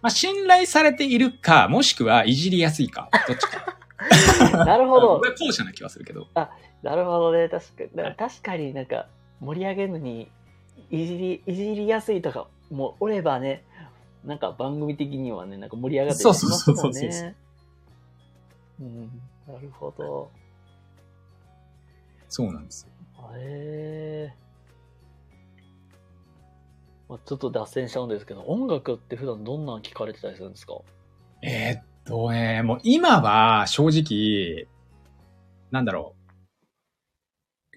Speaker 2: まあ、信頼されているか、もしくはいじりやすいか、どっちか。
Speaker 1: なるほど
Speaker 2: 後者な気はするけど。
Speaker 1: なるほどね。確かに。確かになんか、盛り上げるのに、いじり、いじりやすいとか、もうおればね、なんか番組的にはね、なんか盛り上がって
Speaker 2: そうそうそうそう
Speaker 1: ますもんね。うん、なるほど。
Speaker 2: そうなんですよ。
Speaker 1: へえまあ、ちょっと脱線しちゃうんですけど、音楽って普段どんなの聞かれてたりするんですか？
Speaker 2: えーっとね、もう今は正直、なんだろう。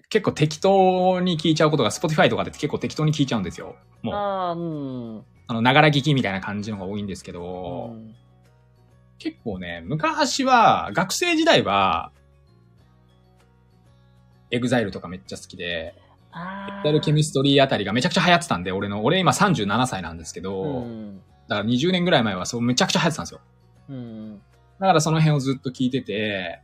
Speaker 2: 結構適当に聞いちゃうことが Spotify とかで結構適当に聞いちゃうんですよ。もう、
Speaker 1: ああ、うん。
Speaker 2: あの、ながら聞きみたいな感じのが多いんですけ
Speaker 1: う
Speaker 2: ど、
Speaker 1: ん
Speaker 2: 結構ね、昔は、学生時代は、 EXILEとかめっちゃ好きで、
Speaker 1: あ
Speaker 2: EXILE CHEMISTRYあたりがめちゃくちゃ流行ってたんで、俺の、俺今37歳なんですけど、
Speaker 1: うん。
Speaker 2: だから20年ぐらい前はそうめちゃくちゃ流行ってたんですよ。
Speaker 1: うん。
Speaker 2: だからその辺をずっと聞いてて、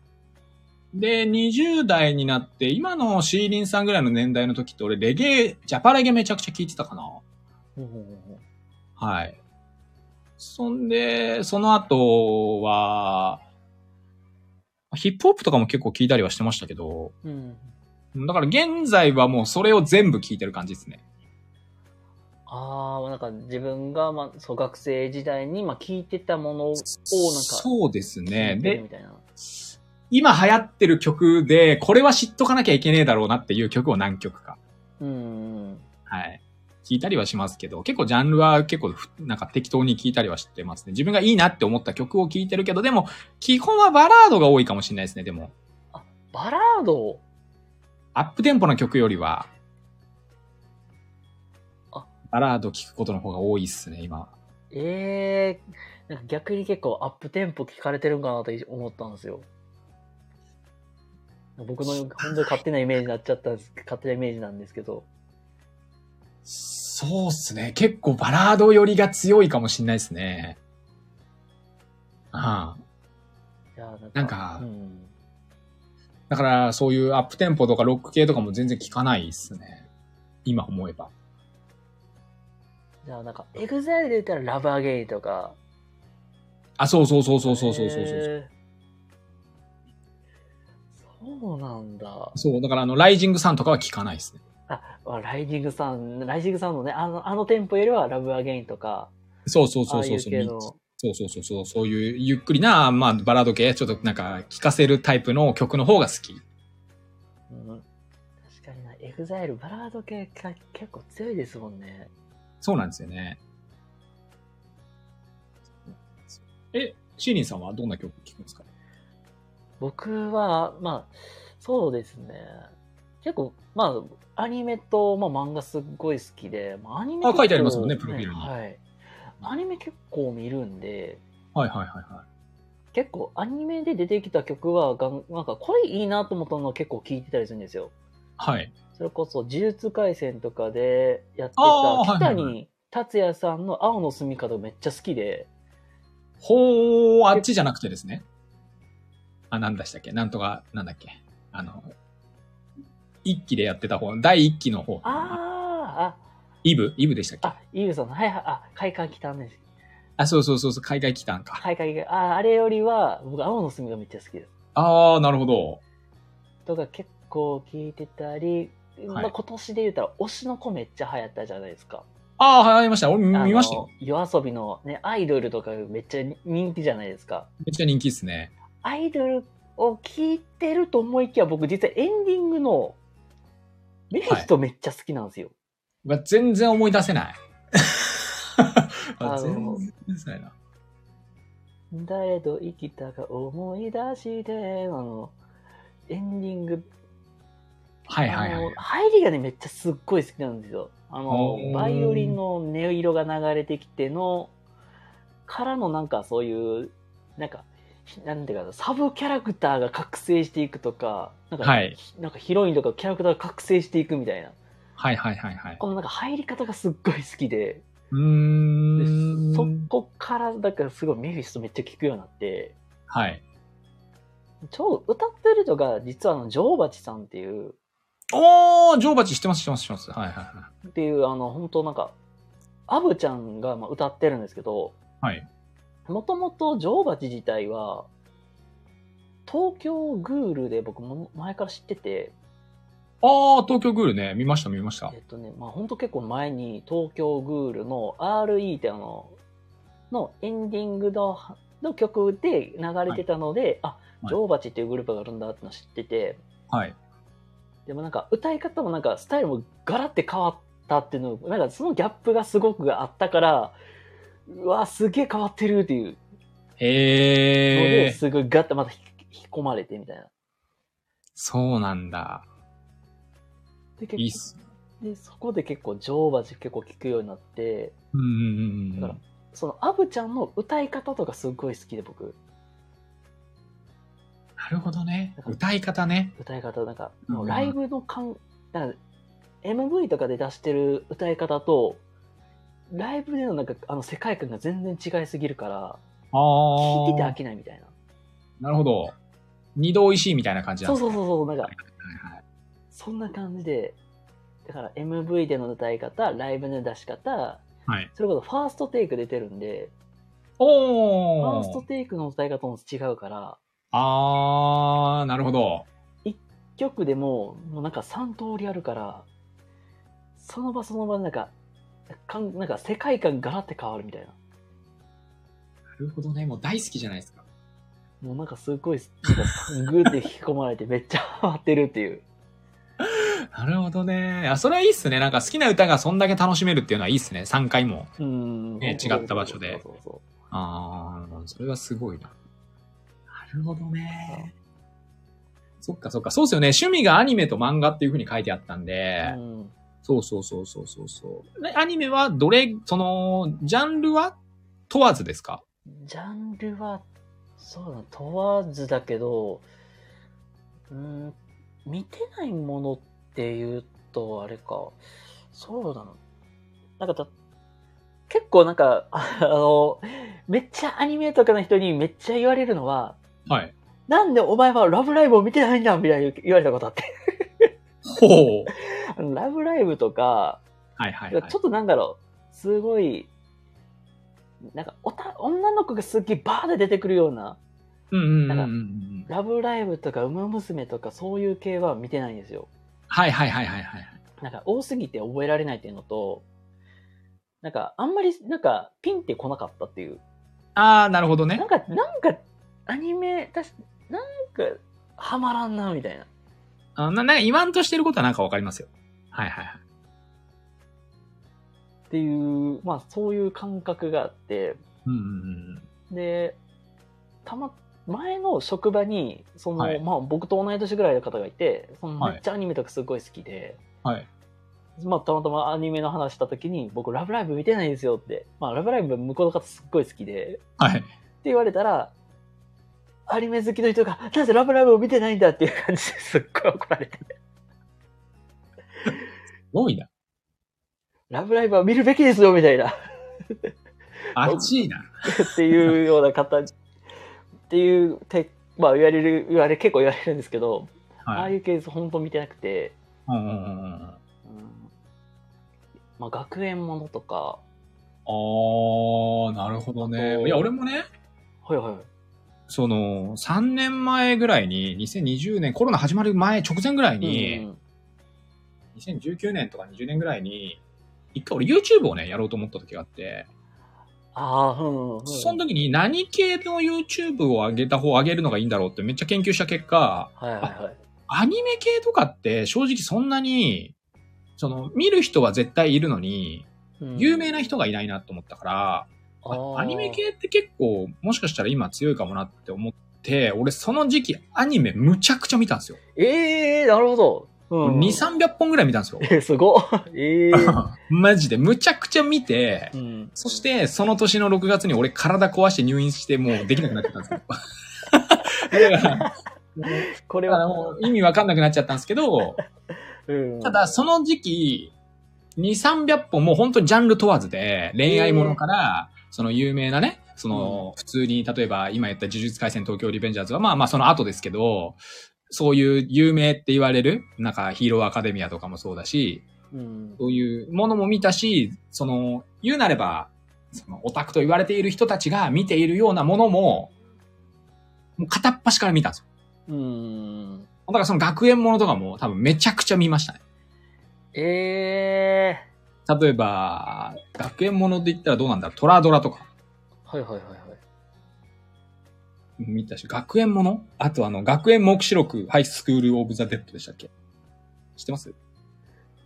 Speaker 2: で、20代になって、今のシーリンさんぐらいの年代の時って俺レゲエ、ジャパレゲめちゃくちゃ聞いてたかな。
Speaker 1: ほうほうほうほう
Speaker 2: はい。そんで、その後は、ヒップホップとかも結構聞いたりはしてましたけど、
Speaker 1: うん。
Speaker 2: だから現在はもうそれを全部聞いてる感じですね。
Speaker 1: ああ、なんか自分が、まあ、そう、学生時代に、まあ、聞いてたものを、なんか、
Speaker 2: そうですね。で
Speaker 1: み、たいな。
Speaker 2: 今流行ってる曲で、これは知っとかなきゃいけねえだろうなっていう曲を何曲か。
Speaker 1: うんうん。
Speaker 2: はい。聞いたりはしますけど、結構ジャンルは結構ふなんか適当に聞いたりはしてますね。自分がいいなって思った曲を聴いてるけど、でも、基本はバラードが多いかもしれないですね、でも。
Speaker 1: バラード？
Speaker 2: アップテンポな曲よりは
Speaker 1: あ、
Speaker 2: バラード聴くことの方が多いっすね、今。
Speaker 1: ええなんか逆に結構アップテンポ聞かれてるんかなと思ったんですよ。僕の本当に勝手なイメージになっちゃったんです。勝手なイメージなんですけど。
Speaker 2: そうっすね。結構バラード寄りが強いかもしれないですね。ああ。
Speaker 1: いやなんか
Speaker 2: なんか
Speaker 1: うん、
Speaker 2: だから、そういうアップテンポとかロック系とかも全然聞かないっすね。今思えば。
Speaker 1: じゃあなんか、 EXILEで言ったら Lovers Again とか。
Speaker 2: あ、そうそうそうそうそうそうそうそう。
Speaker 1: へーそうなんだ。
Speaker 2: そう、だからあの、 Rising Sunとかは聞かないですね。
Speaker 1: あ、あ Rising Sun、Rising Sunのね、あの、あのテンポよりは Lovers Again とか、
Speaker 2: そうそうそうそうそう。そうそうそうそう。そういうゆっくりな、まあ、バラード系、ちょっとなんか、聴かせるタイプの曲の方が好き。
Speaker 1: うん、確かにな、 EXILE、バラード系か結構強いですもんね。
Speaker 2: そうなんですよね。え、シーリンさんはどんな曲聴くんですか
Speaker 1: 僕は、まあ、そうですね。結構、まあ、アニメと、まあ、漫画すっごい好きで、まあ、アニメ
Speaker 2: あ書いてありますもんねプロフィールに
Speaker 1: はい。アニメ結構見るんで、
Speaker 2: はいはいはいはい。
Speaker 1: 結構アニメで出てきた曲はがん、なんかこれいいなと思ったのを結構聴いてたりするんですよ。
Speaker 2: はい。
Speaker 1: それこそ、呪術廻戦とかでやってた、北谷達也さんの青の住み方めっちゃ好きで、
Speaker 2: ほー、あっちじゃなくてですね。あ、なんだしたっけ？なんとか、なんだっけ？あの、一期でやってた方、第一期の方。
Speaker 1: あ
Speaker 2: イブ？イブでしたっ
Speaker 1: あ、
Speaker 2: け？
Speaker 1: あ、イーブさんの、はいはい、あ、快感来たんです。
Speaker 2: あ、そうそうそうそう、海外来たんか。
Speaker 1: 快感来た、あ、あれよりは、僕、青の住みがめっちゃ好きです。
Speaker 2: あー、なるほど。
Speaker 1: とか結構聞いてたり、まあ、今年で言うたら、推しの子めっちゃ流行ったじゃないですか。
Speaker 2: あー、はい、見ました。俺見ましたよ。
Speaker 1: 夜遊びのね、アイドルとかめっちゃ人気じゃないですか。
Speaker 2: めっちゃ人気っすね。
Speaker 1: アイドルを聞いてると思いきや、僕実はエンディングのメフィストめっちゃ好きなんですよ。
Speaker 2: うわ全然思い出せない。
Speaker 1: あの
Speaker 2: 全然思い出せないな。
Speaker 1: 誰と生きたか思い出して、あの、エンディング、
Speaker 2: はいはいはい。
Speaker 1: 入りがね、めっちゃすっごい好きなんですよ。あのバイオリンの音色が流れてきての、からのなんかそういう、なんか、ひなんていうかな、サブキャラクターが覚醒していくとか、なんか、
Speaker 2: はい
Speaker 1: なんかヒロインとかキャラクターが覚醒していくみたいな。
Speaker 2: はいはいはいはい。
Speaker 1: このなんか入り方がすっごい好きで、
Speaker 2: うん。
Speaker 1: そこから、だからすごいメフィストめっちゃ聞くようになって、
Speaker 2: はい。
Speaker 1: ちょうど歌ってるのが、実はあの、ジョーバチさんっていう、
Speaker 2: おー、ジョーバチ知ってます知ってます知ってます。はいはいは
Speaker 1: っていう、あの、本当なんか、アブちゃんがまあ歌ってるんですけど、
Speaker 2: い。はい。
Speaker 1: もともとジョーバチ自体は、東京グールで僕も前から知ってて、
Speaker 2: あー、東京グールね。見ました見ました
Speaker 1: え。っとね、まあ本当結構前に東京グールの RE ってあの、のエンディングのの曲で流れてたので、あ、
Speaker 2: はい
Speaker 1: ジョーバチっていうグループがあるんだっての知ってて、
Speaker 2: はい。
Speaker 1: でもなんか歌い方もなんかスタイルもガラって変わったっていうの、なんかそのギャップがすごくあったから、うわ、すげえ変わってるっていうので、
Speaker 2: へー。
Speaker 1: すごいガッてまた引き込まれてみたいな。
Speaker 2: そうなんだ。
Speaker 1: で、結
Speaker 2: いいっす。
Speaker 1: 構で、そこで結構ジョーバチ結構聞くようになって、
Speaker 2: うんうんうんうん。
Speaker 1: だからそのアブちゃんの歌い方とかすっごい好きで僕、
Speaker 2: なるほどね。歌い方ね。
Speaker 1: 歌い方なんか、
Speaker 2: うん
Speaker 1: もうライブの感、なんか MV とかで出してる歌い方と、ライブでのなんかあの世界観が全然違いすぎるから、
Speaker 2: あ
Speaker 1: 聞いてて
Speaker 2: ー
Speaker 1: 飽。きないみたいな。
Speaker 2: なるほど。二度美味しいみたいな感じなん
Speaker 1: そう
Speaker 2: ですか
Speaker 1: そうそうそう、なんか、
Speaker 2: はいはい。
Speaker 1: そんな感じで、だから MV での歌い方、ライブの出し方、
Speaker 2: はい。
Speaker 1: それこそファーストテイク出てるんで、フ
Speaker 2: お
Speaker 1: ァースト
Speaker 2: ー。
Speaker 1: テイクの歌い方も違うから、
Speaker 2: あー、なるほど。
Speaker 1: 曲でも、もうなんか3通りあるから、その場その場でなんか、かんなんか世界観ガラって変わるみたいな。
Speaker 2: なるほどね。もう大好きじゃないですか。
Speaker 1: もうなんかすごい、なんかグーって引き込まれてめっちゃハマってるっていう。
Speaker 2: なるほどね。あ、それはいいっすね。なんか好きな歌がそんだけ楽しめるっていうのはいいっすね。3回も。
Speaker 1: うん。
Speaker 2: ね違った場所で
Speaker 1: そうそうそう
Speaker 2: あー、それはすごいな。なるほどね。そっかそっか。そうですよね。趣味がアニメと漫画っていう風に書いてあったんで、
Speaker 1: うん
Speaker 2: そうそうそうそうそうそう。でアニメはどれ、その、ジャンルは問わずですか？
Speaker 1: ジャンルは、そうだな、問わずだけど、うん、見てないものっていうと、あれか、そうだな。なんかた、結構なんか、あの、めっちゃアニメとかの人にめっちゃ言われるのは、
Speaker 2: はい。
Speaker 1: なんでお前はラブライブを見てないんだみたいに言われたことあって。
Speaker 2: ほう。
Speaker 1: あのラブライブとか、
Speaker 2: はいはいはい。
Speaker 1: ちょっとなんだろう、すごい、なんかおた、女の子がすっげえバーで出てくるような、
Speaker 2: うんうんうん。
Speaker 1: ラブライブとか、ウマ娘とか、そういう系は見てないんですよ。
Speaker 2: はいはいはいはいはい。
Speaker 1: なんか、多すぎて覚えられないっていうのと、なんか、あんまり、なんか、ピンって来なかったっていう。
Speaker 2: あー、なるほどね
Speaker 1: なん。か、なんか、アニメ、たし、なんか、ハマらんな、みたいな。
Speaker 2: あななんか言わんとしてることはなんかわかりますよ。はいはいはい。
Speaker 1: っていう、まあ、そういう感覚があって、
Speaker 2: うんうんうん。
Speaker 1: で、たま、前の職場に、その、
Speaker 2: はい
Speaker 1: まあ、僕と同い年ぐらいの方がいて、その
Speaker 2: はい
Speaker 1: めっちゃアニメとかすごい好きで、
Speaker 2: はい。
Speaker 1: まあ、たまたまアニメの話した時に、僕、ラブライブ見てないんですよって。まあ、ラブライブ向こうの方すっごい好きで、って
Speaker 2: はい。
Speaker 1: 言われたら、アニメ好きの人が、なぜラブライブを見てないんだっていう感じですっごい怒られて。
Speaker 2: 多いな。
Speaker 1: ラブライブは見るべきですよ、みたいな。
Speaker 2: 熱いな。
Speaker 1: っていうような方、っていう、てまあ、言われる、言われ、結構言われるんですけど、ああ
Speaker 2: はい。
Speaker 1: いうケース本当見てなくて、
Speaker 2: うんうんうんうん。
Speaker 1: うんまあ、学園ものとか、
Speaker 2: あー、なるほどね。いや、俺もね、
Speaker 1: はいはい。
Speaker 2: その、3年前ぐらいに、2020年、コロナ始まる前、直前ぐらいに、
Speaker 1: うん
Speaker 2: 2019年とか20年ぐらいに、一回俺 YouTube をね、やろうと思った時があって、
Speaker 1: ああ、うん、うん。
Speaker 2: その時に何系の YouTube を上げた方、上げるのがいいんだろうってめっちゃ研究した結果、
Speaker 1: はいはいはい。
Speaker 2: アニメ系とかって正直そんなに、その、見る人は絶対いるのに、
Speaker 1: うん
Speaker 2: 有名な人がいないなと思ったから、アニメ系って結構、もしかしたら今強いかもなって思って、俺その時期アニメむちゃくちゃ見たんですよ。
Speaker 1: ええー、なるほど。うん。
Speaker 2: 2、300本ぐらい見たんですよ。
Speaker 1: えー、すごっ。ええー。
Speaker 2: マジで、むちゃくちゃ見て、
Speaker 1: うん。
Speaker 2: そして、その年の6月に俺体壊して入院してもうできなくなっちゃったんですよ。だから、
Speaker 1: これは
Speaker 2: もう意味わかんなくなっちゃったんですけど、
Speaker 1: うん。
Speaker 2: ただその時期、2、300本もう本当にジャンル問わずで、恋愛ものから、その有名なね、その、普通に、例えば今言った呪術廻戦東京リベンジャーズは、まあまあその後ですけど、そういう有名って言われる、なんかヒーローアカデミアとかもそうだし、
Speaker 1: うん。
Speaker 2: そういうものも見たし、その、言うなれば、そのオタクと言われている人たちが見ているようなものも、もう片っ端から見たんですよ。
Speaker 1: うん。
Speaker 2: だからその学園ものとかも多分めちゃくちゃ見ましたね。
Speaker 1: ええ
Speaker 2: 例えば、学園もので言ったらどうなんだ？ろうとらドラとか
Speaker 1: ー。はいはいはいはい。
Speaker 2: 見たし、学園もの？あとあの、学園黙示録 HIGHSCHOOL OF THE DEAD でしたっけ？知ってます？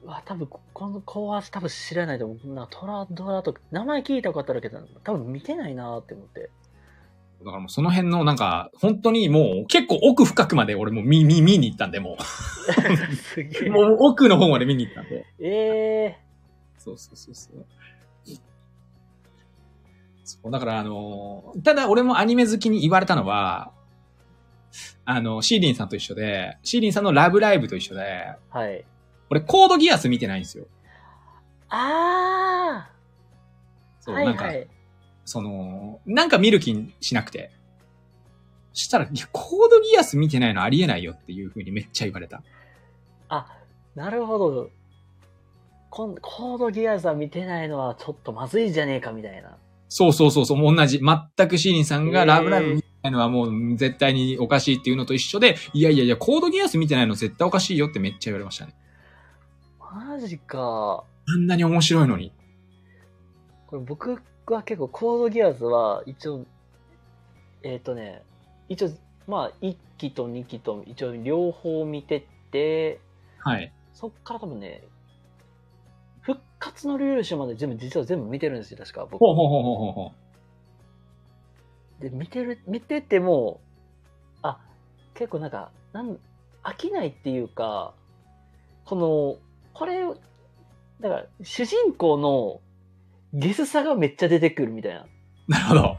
Speaker 1: うわ、多分ここの子は多分知らないと思う。なとらドラとか、名前聞いたことあるけど、多分見てないなーって思って。
Speaker 2: だからもうその辺のなんか、本当にもう結構奥深くまで俺も見、見、見に行ったんで、も
Speaker 1: すげ
Speaker 2: う。
Speaker 1: え。
Speaker 2: もう奥の方まで見に行ったんで。
Speaker 1: ええ
Speaker 2: そうそうそうそう。そう、だからあのーただ俺もアニメ好きに言われたのは、あの、シーリンさんと一緒で、シーリンさんのラブライブと一緒で、
Speaker 1: ー。はい。
Speaker 2: 俺コードギアス見てないんですよ。
Speaker 1: あ
Speaker 2: そう、
Speaker 1: ー。はい
Speaker 2: なんか、
Speaker 1: はい。
Speaker 2: その、なんか見る気しなくて。したら、いやコードギアス見てないのありえないよっていう風にめっちゃ言われた。
Speaker 1: あ、なるほど。コードギアスは見てないのはちょっとまずいじゃねえかみたいな。
Speaker 2: そうそうそうそう、もう同じ。全くシーリンさんがラブライブ見てないのはもう絶対におかしいっていうのと一緒で、いやいやいや、コードギアス見てないの絶対おかしいよってめっちゃ言われましたね。
Speaker 1: マジか。
Speaker 2: あんなに面白いのに。
Speaker 1: これ僕は結構コードギアスは一応、えっ、とね、一応、まあ1期と2期と一応両方見てて、
Speaker 2: はい。
Speaker 1: そっから多分ね、復活のルール集まで全部、実は全部見てるんですよ、確か僕。
Speaker 2: ほうほうほうほうほうほ
Speaker 1: で、見てる、見てても、あ、結構なんか、なん、飽きないっていうか、この、これ、だから、主人公のゲスさがめっちゃ出てくるみたいな。
Speaker 2: う。なるほど。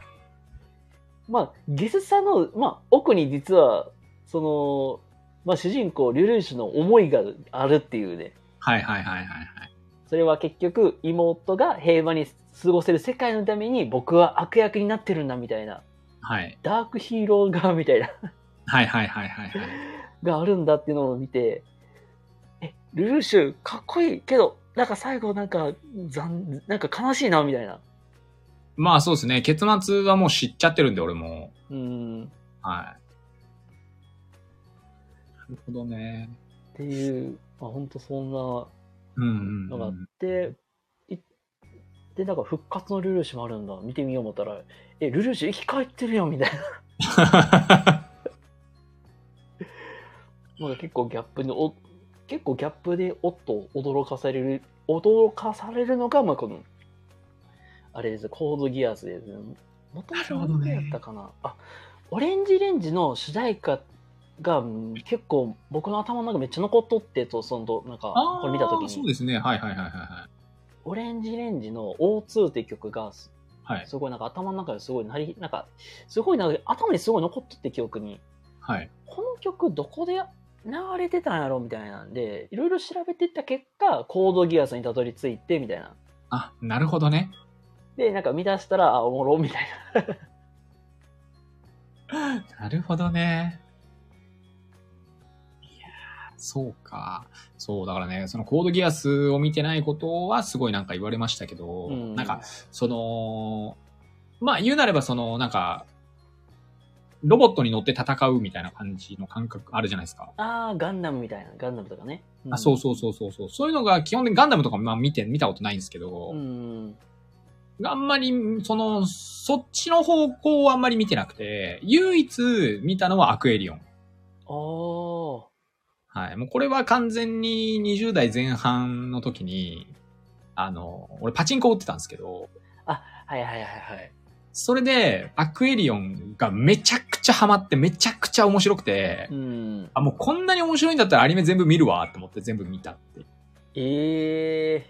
Speaker 1: まあ、ゲスさの、まあ、奥に実は、その、まあ、主人公、リュウリュウシュの思いがあるっていうね。
Speaker 2: はいはいはいはいはい。
Speaker 1: それは結局、妹が平和に過ごせる世界のために僕は悪役になってるんだみたいな。
Speaker 2: はい。
Speaker 1: ダークヒーローがみたいな。
Speaker 2: はいはいはいはいはい。
Speaker 1: があるんだっていうのを見て、え、ルルーシュ、かっこいいけど、なんか最後なんか、残、なんか悲しいな、みたいな。
Speaker 2: まあそうですね。結末はもう知っちゃってるんで、俺も。
Speaker 1: うーん。っ
Speaker 2: はい。なるほどね。
Speaker 1: ていう、まあ本当そんなのがあっ
Speaker 2: うん。
Speaker 1: て、いで、なんか復活のルルーシュもあるんだ。見てみよう思ったら、え、ルルーシュ生き返ってるよ、みたいな。なんか結構ギャップにお、結構ギャップでおっと驚かされる、驚かされるのが、まあこの、あれです、コードギアスです。もともと何やったかなあ、オレンジレンジの主題歌がうん結構僕の頭の中めっちゃ残っとってと、その、なんか、これ見たときに、
Speaker 2: そうですね。はいはいはいはいはい。
Speaker 1: オレンジレンジの O2 っていう曲が、す
Speaker 2: はい。
Speaker 1: すごいなんか頭の中ですごいなり、なんか、すごいなんか頭にすごい残っとって記憶に。
Speaker 2: はい。
Speaker 1: この曲どこで流れてたんやろみたいなんで、いろいろ調べていった結果、コードギアスにたどり着いて、みたいな。
Speaker 2: あ、なるほどね。
Speaker 1: で、なんか見出したら、あ、おもろ、みたいな。
Speaker 2: なるほどね。そうか。そう、だからね、そのコードギアスを見てないことはすごいなんか言われましたけど、
Speaker 1: うん
Speaker 2: なんか、その、まあ言うなればその、なんか、ロボットに乗って戦うみたいな感じの感覚あるじゃないですか。
Speaker 1: あー、ガンダムみたいな。ガンダムとかね。
Speaker 2: あそうそうそうそうそう。そういうのが基本的にガンダムとかまあ見て、見たことないんですけど、
Speaker 1: うん。
Speaker 2: あんまり、その、そっちの方向をあんまり見てなくて、唯一見たのはアクエリオン。
Speaker 1: あー。
Speaker 2: はい。もうこれは完全に20代前半の時に、あの、俺パチンコ打ってたんですけど、
Speaker 1: はいはいはいはい。
Speaker 2: それで、アクエリオンがめちゃくちゃハマって、めちゃくちゃ面白くて、
Speaker 1: うん。
Speaker 2: あ、もうこんなに面白いんだったらアニメ全部見るわと思って全部見たって。
Speaker 1: え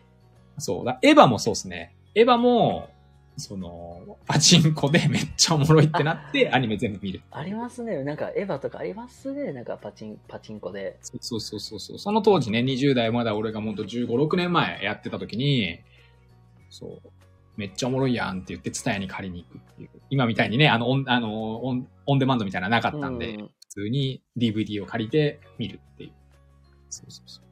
Speaker 2: そう。だエヴァもそうですね。エヴァも、その、パチンコでめっちゃおもろいってなって、アニメ全部見る。
Speaker 1: ー、ありますね。なんか、エヴァとかありますね。なんか、パチン、パチンコで。
Speaker 2: そうそうそうそう。その当時ね、20代まだ俺がもっと15、6年前やってた時に、そう、めっちゃおもろいやんって言って、ツタヤに借りに行くっていう。今みたいにね、あの、オン、あの、オン、オンデマンドみたいなのなかったんで、
Speaker 1: うん
Speaker 2: 普通に DVD を借りて見るっていう。そうそうそう。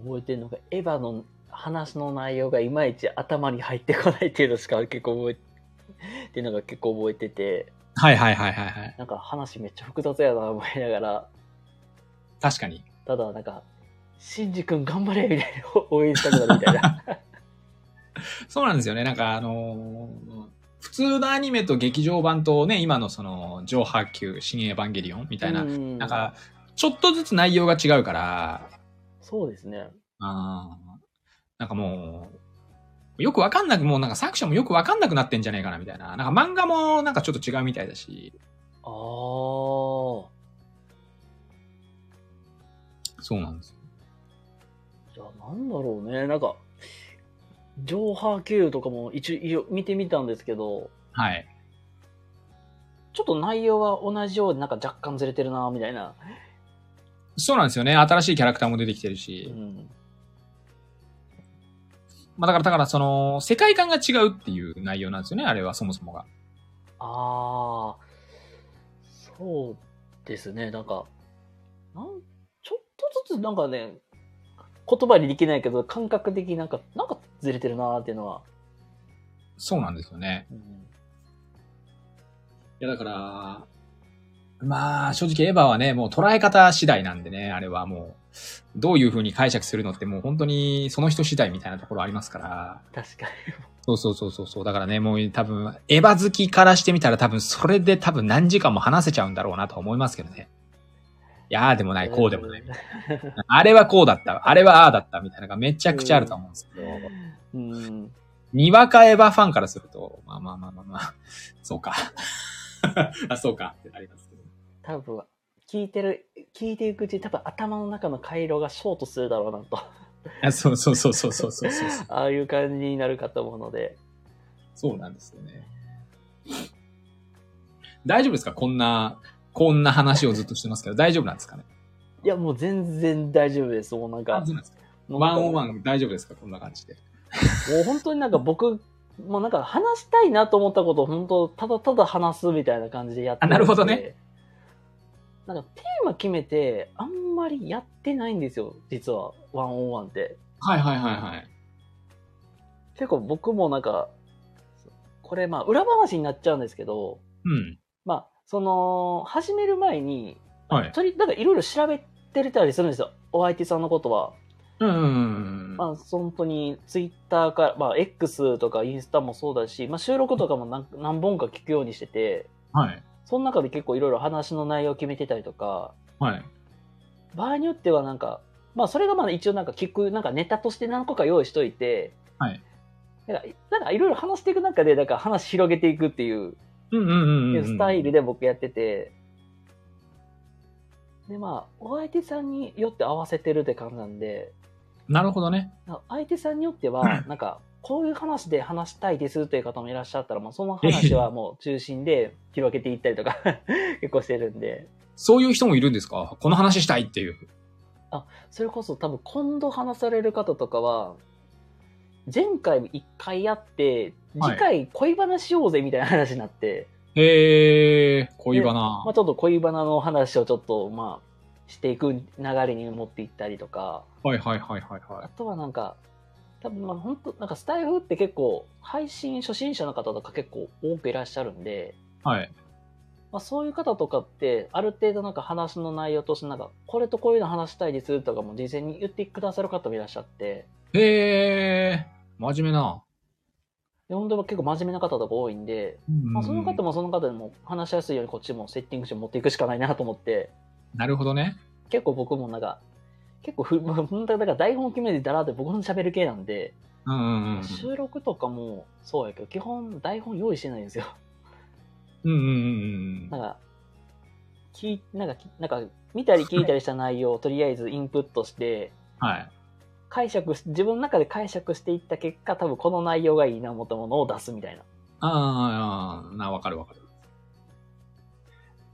Speaker 1: 覚えてるのが、エヴァの話の内容がいまいち頭に入ってこないっていうのしか結構覚え、っていうのが結構覚えてて、
Speaker 2: はいはいはいはいはい。
Speaker 1: なんか話めっちゃ複雑やな思いながら、
Speaker 2: 確かに。
Speaker 1: ただなんか、シンジ君頑張れみたいな応援したくなるみたいな。
Speaker 2: そうなんですよね。なんかあのー普通のアニメと劇場版とね、今のその、上波級、新エヴァンゲリオンみたいな、
Speaker 1: うん
Speaker 2: なんか、ちょっとずつ内容が違うから、
Speaker 1: そうですね。
Speaker 2: あーなんかもう、よくわかんなく、もうなんか作者もよくわかんなくなってんじゃねえかなみたいな。なんか漫画もなんかちょっと違うみたいだし、
Speaker 1: ああ。
Speaker 2: そうなんですよ。
Speaker 1: じゃあなんだろうね。なんか、上波球とかも一応見てみたんですけど、
Speaker 2: はい。
Speaker 1: ちょっと内容は同じようでなんか若干ずれてるなみたいな。
Speaker 2: そうなんですよね。新しいキャラクターも出てきてる
Speaker 1: う
Speaker 2: し。
Speaker 1: ん。
Speaker 2: まあだから、だからその、世界観が違うっていう内容なんですよね、あれはそもそもが。
Speaker 1: ああ、そうですね。なんか、なんちょっとずつなんかね、言葉にできないけど、感覚的になんか、なんかずれてるなーっていうのは。
Speaker 2: そうなんですよね。
Speaker 1: うん
Speaker 2: いや、だから、まあ、正直エヴァはね、もう捉え方次第なんでね、あれはもう、どういう風に解釈するのってもう本当にその人次第みたいなところありますから。
Speaker 1: 確かに。
Speaker 2: そうそうそうそうそう。だからね、もう多分、エヴァ好きからしてみたら多分それで多分何時間も話せちゃうんだろうなと思いますけどね。いやーでもない、こうでもない。あれはこうだった、あれはああだったみたいなのがめちゃくちゃあると思うんですけど、
Speaker 1: うん。
Speaker 2: にわかエヴァファンからすると、まあまあまあまあまあ、そうか。あ、そうかってなります。
Speaker 1: 多分、聞いてる、聞いていくうちに多分頭の中の回路がショートするだろうなと。
Speaker 2: あそうそうそうそうそうそうそう。
Speaker 1: ああいう感じになるかと思うので。
Speaker 2: そうなんですよね。大丈夫ですか？こんな、こんな話をずっとしてますけど、大丈夫なんですかね？
Speaker 1: いや、もう全然大丈夫です。もうなんか
Speaker 2: ワンオンワン大丈夫ですか？こんな感じで。
Speaker 1: もう本当になんか僕、もうなんか話したいなと思ったことを本当ただただ話すみたいな感じでやって
Speaker 2: あなるほどね。
Speaker 1: テーマ決めてあんまりやってないんですよ、実は。ワンオンワンって。
Speaker 2: はいはいはいはい。
Speaker 1: 結構僕もなんか、これまあ裏話になっちゃうんですけど、
Speaker 2: うん。
Speaker 1: まあ、その、始める前に、
Speaker 2: はい。
Speaker 1: とり、なんかいろいろ調べてたりするんですよ。お相手さんのことは。
Speaker 2: うんうんうん。
Speaker 1: まあ、本当にツイッターから、まあ、X とかインスタもそうだし、まあ、収録とかも何何本か聞くようにしてて、
Speaker 2: はい。
Speaker 1: その中で結構いろいろ話の内容を決めてたりとか、
Speaker 2: はい。
Speaker 1: 場合によってはなんか、まあ、それがまあ一応なんか聞く、なんかネタとして何個か用意しといて、
Speaker 2: はい。
Speaker 1: なんか、いろいろ話していく中で、なんか話広げていくっていう
Speaker 2: うんうんうんうん。
Speaker 1: スタイルで僕やってて、で、まあ、お相手さんによって合わせてるって感じなんで、
Speaker 2: なるほどね。
Speaker 1: 相手さんによっては、なんか、こういう話で話したいですという方もいらっしゃったら、もうその話はもう中心で広げていったりとか 結構してるんで、
Speaker 2: そういう人もいるんですか？この話したいっていう。
Speaker 1: それこそ多分今度話される方とかは、前回一回やって、
Speaker 2: はい。
Speaker 1: 次回恋バナしようぜみたいな話になって、
Speaker 2: へえ、恋バナ。
Speaker 1: まあ。ちょっと恋バナの話をちょっと、まあ、していく流れに持っていったりとか、
Speaker 2: はいはいはいはいは
Speaker 1: あとはなんか、多分まあ本当なんかスタイフって結構、配信初心者の方とか結構多くいらっしゃるんで、
Speaker 2: い。はい。
Speaker 1: まあそういう方とかって、ある程度なんか話の内容としてなんか、これとこういうの話したいですとかも事前に言ってくださる方もいらっしゃって、
Speaker 2: へえ、真面目な。
Speaker 1: で本当は結構真面目な方とか多いんで、まあその方もその方でも話しやすいようにこっちもセッティングして持っていくしかないなと思って、
Speaker 2: なるほどね。
Speaker 1: 結構僕もなんか、結構ふ、本当だから台本決めてだらって僕の喋る系なんで、
Speaker 2: うんうんうん。
Speaker 1: 収録とかもそうやけど、基本台本用意してないんですよ。
Speaker 2: うんうんうんうん
Speaker 1: なんか、聞いなんか、きなんか、見たり聞いたりした内容をとりあえずインプットして、
Speaker 2: はい。
Speaker 1: 解釈し、自分の中で解釈していった結果、多分この内容がいいな思ったものを出すみたいな。
Speaker 2: ああ、な、わかるわかる。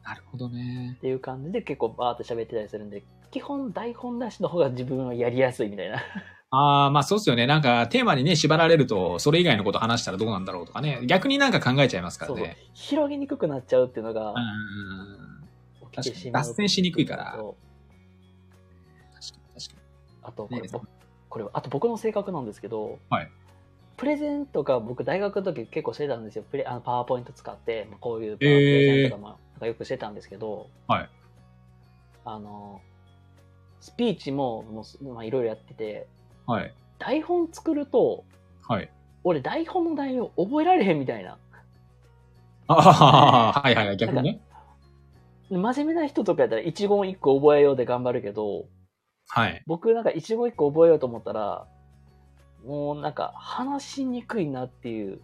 Speaker 2: なるほどね
Speaker 1: っ。ていう感じで結構バーって喋ってたりするんで、基本台本なしの方が自分はやりやすいみたいな。
Speaker 2: ああ、まあそうっすよね。なんかテーマにね、縛られると、それ以外のこと話したらどうなんだろうとかね。逆になんか考えちゃいますからね。
Speaker 1: 広げにくくなっちゃうっていうのが
Speaker 2: うん。確かに脱線しにくいから確かに確か
Speaker 1: あとこれ、
Speaker 2: ね
Speaker 1: 僕これ、あと僕の性格なんですけど、
Speaker 2: はい
Speaker 1: プレゼンとか僕大学の時結構してたんですよ。プレあのパワーポイント使って、まあこういうプレゼンとかもなんかよくしてたんですけど、
Speaker 2: はい
Speaker 1: あの、スピーチももうまあいろいろやってて、
Speaker 2: に。はい。
Speaker 1: 台本作ると、
Speaker 2: はい。
Speaker 1: 俺台本の内容覚えられへんみたいな。
Speaker 2: ああ、はいはいはい。逆にね。
Speaker 1: 真面目な人とかやったら一言一個覚えようで頑張るけど、
Speaker 2: はい。
Speaker 1: 僕なんか一言一個覚えようと思ったら、もうなんか話しにくいなっていう、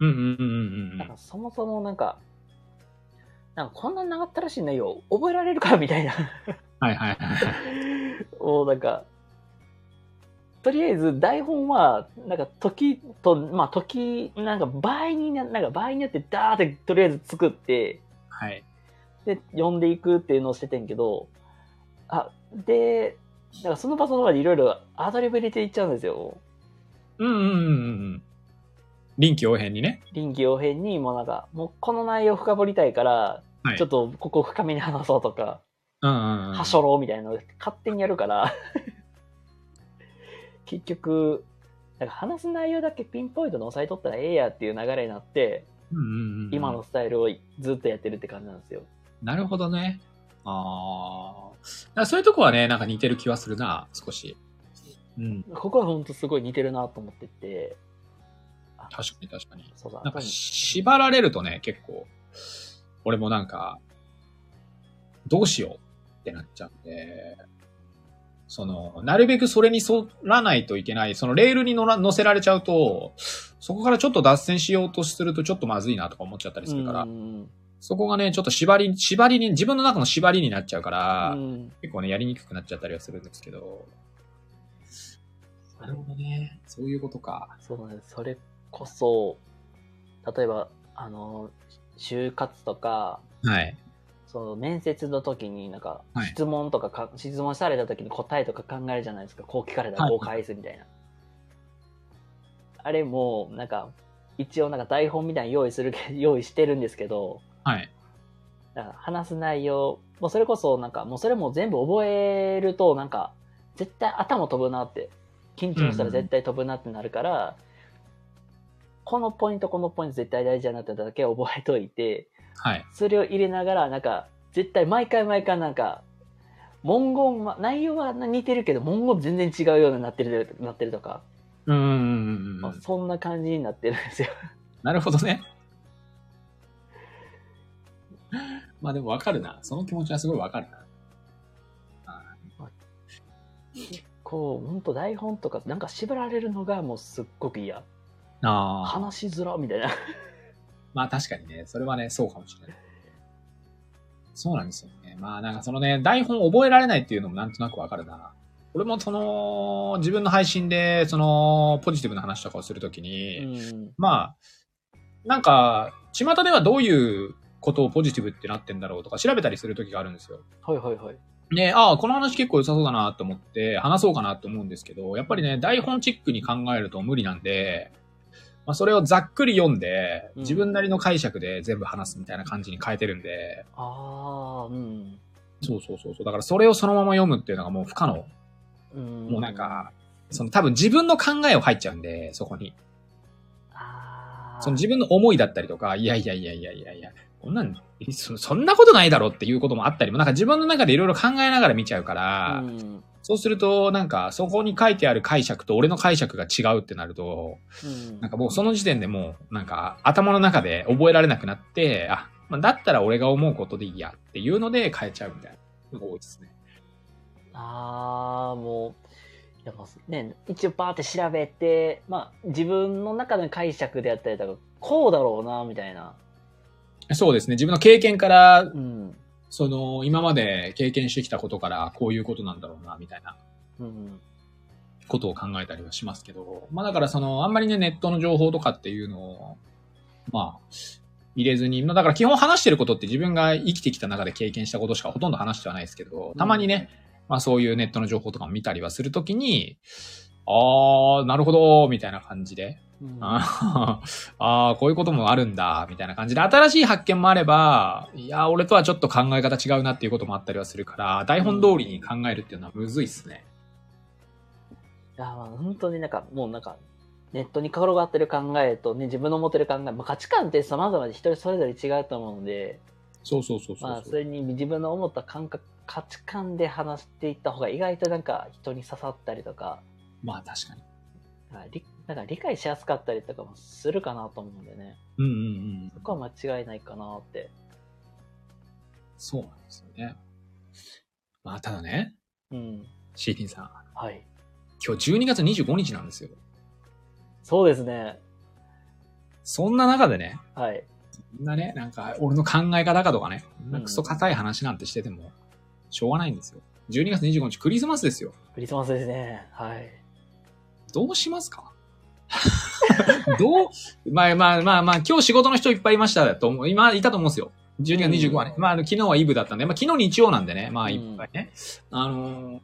Speaker 2: うんうんうんうんうん
Speaker 1: なんかそもそもなんか、なんかこんな長ったらしい内容覚えられるかみたいな。
Speaker 2: はいはいはい。
Speaker 1: もうなんか、とりあえず台本は、なんか時と、まあ時、なんか場合にな、なんか場合によってダーってとりあえず作って、
Speaker 2: はい。
Speaker 1: で、読んでいくっていうのをしててんけど、あ、で、なんかその場その場でいろいろアドリブ入れていっちゃうんですよ。
Speaker 2: うんうんうんうん。臨機応変にね。
Speaker 1: 臨機応変に、もうなんか、もうこの内容深掘りたいから、
Speaker 2: はい。
Speaker 1: ちょっとここ深めに話そうとか。はしょろうみたいなのを勝手にやるから、結局、なんか話す内容だけピンポイントで押さえとったらええやっていう流れになって。今の。スタイルをずっとやってるって感じなんですよ。
Speaker 2: なるほどね。ああ。そういうとこはね、なんか似てる気はするな、少し。うん。
Speaker 1: ここは本当すごい似てるなと思ってて、
Speaker 2: 確かに確かに。
Speaker 1: そうだ、
Speaker 2: なんか縛られるとね、結構、俺もなんか、どうしようってなっちゃうんで、その、なるべくそれに沿らないといけない、そのレールに乗ら乗せられちゃうと、そこからちょっと脱線しようとするとちょっとまずいなとか思っちゃったりするから
Speaker 1: う、ん
Speaker 2: そこがね、ちょっと縛り、縛りに、自分の中の縛りになっちゃうから、
Speaker 1: うん
Speaker 2: 結構ね、やりにくくなっちゃったりはするんですけど。なるほどね。そういうことか。
Speaker 1: そうなんです。それこそ、例えば、あの、就活とか、
Speaker 2: はい。
Speaker 1: その面接の時になんか
Speaker 2: はい
Speaker 1: 質問とかか、質問された時に答えとか考えるじゃないですか。こう聞かれたらこう返すみたいな。あれも、なんか、一応なんか台本みたいに用意するけ、用意してるんですけど、
Speaker 2: はい。
Speaker 1: 話す内容、もうそれこそなんか、もうそれも全部覚えると、なんか、絶対頭飛ぶなって、緊張したら絶対飛ぶなってなるから、このポイント、このポイント絶対大事だなってだけ覚えといて、
Speaker 2: はい。
Speaker 1: それを入れながら、なんか、絶対毎回毎回なんか、文言は、内容は似てるけど、文言全然違うようになってる、なってるとか、
Speaker 2: うんうんうんうんうん。
Speaker 1: まあそんな感じになってるんですよ。
Speaker 2: なるほどね。まあでもわかるな。その気持ちはすごいわかるな。
Speaker 1: こう、ほんと台本とか、なんか縛られるのがもうすっごく嫌。
Speaker 2: ああ。
Speaker 1: 話しづら、みたいな。
Speaker 2: まあ確かにね、それはね、そうかもしれない。そうなんですよね。まあなんかそのね、台本覚えられないっていうのもなんとなくわかるな。俺もその、自分の配信で、その、ポジティブな話とかをするときに、
Speaker 1: うん。
Speaker 2: まあ、なんか、巷ではどういうことをポジティブってなってんだろうとか調べたりするときがあるんですよ。
Speaker 1: はいはいはい。
Speaker 2: ね、ああ、この話結構良さそうだなと思って話そうかなと思うんですけど、やっぱりね、台本チックに考えると無理なんで、まあ、それをざっくり読んで、
Speaker 1: うん
Speaker 2: 自分なりの解釈で全部話すみたいな感じに変えてるんで、
Speaker 1: ああ、うん。
Speaker 2: そうそうそうそう。だからそれをそのまま読むっていうのがもう不可能。
Speaker 1: うん。
Speaker 2: もうなんか、その多分自分の考えを入っちゃうんで、そこに。
Speaker 1: ああ。
Speaker 2: その自分の思いだったりとか、いやいやいやいやいやいや、こんなん、そそんなことないだろっていうこともあったりも、なんか自分の中でいろいろ考えながら見ちゃうから、
Speaker 1: うん。
Speaker 2: そうすると、なんか、そこに書いてある解釈と俺の解釈が違うってなると、
Speaker 1: うん。
Speaker 2: なんかもうその時点でもう、なんか頭の中で覚えられなくなって、あ、まあ、だったら俺が思うことでいいやっていうので変えちゃうみたいなのが多いですね。
Speaker 1: ああ、もう、いやもうね、一応バーって調べて、まあ、自分の中の解釈であったりとか、こうだろうな、みたいな。
Speaker 2: そうですね。自分の経験から、
Speaker 1: うん。
Speaker 2: その、今まで経験してきたことから、こういうことなんだろうな、みたいな。
Speaker 1: うん。
Speaker 2: ことを考えたりはしますけど、まあだからその、あんまりね、ネットの情報とかっていうのを、まあ、入れずに、まあだから基本話してることって自分が生きてきた中で経験したことしかほとんど話してはないですけど、たまにね、まあそういうネットの情報とかも見たりはするときに、あー、なるほど、みたいな感じで、
Speaker 1: うん。
Speaker 2: あー あー、こういうこともあるんだ、みたいな感じで、新しい発見もあれば、いや、俺とはちょっと考え方違うなっていうこともあったりはするから、台本通りに考えるっていうのはむずいっすね。
Speaker 1: いや、まあ本当になんか、もうなんか、ネットに転がってる考えとね、自分の持ってる考え、まあ、価値観って様々で人それぞれ違うと思うので、
Speaker 2: そうそうそうそう
Speaker 1: まあ、
Speaker 2: そ。
Speaker 1: れに自分の思った感覚、価値観で話していった方が意外となんか人に刺さったりとか、
Speaker 2: まあ確かに。
Speaker 1: なんか理解しやすかったりとかもするかなと思うんでね。
Speaker 2: うんうんうん
Speaker 1: そ。こは間違いないかなって。
Speaker 2: そうなんですよね。まあただね、
Speaker 1: うん。
Speaker 2: シーティンさん、
Speaker 1: はい。
Speaker 2: 今日12月25日なんですよ。
Speaker 1: そうですね。
Speaker 2: そんな中でね、
Speaker 1: はい。
Speaker 2: そんなね、なんか俺の考え方かとかね、
Speaker 1: ん
Speaker 2: なんかクソ硬い話なんてしてても、しょうがないんですよ。12月25日クリスマスですよ。
Speaker 1: クリスマスですね。はい。
Speaker 2: どうしますか？どう？まあまあまあまあ、今日仕事の人いっぱいいましたと思う。今いたと思うんですよ。12月25日はね。まあ、あの昨日はイブだったんで、まあ昨日日曜なんでね、まあいっぱいね。あのー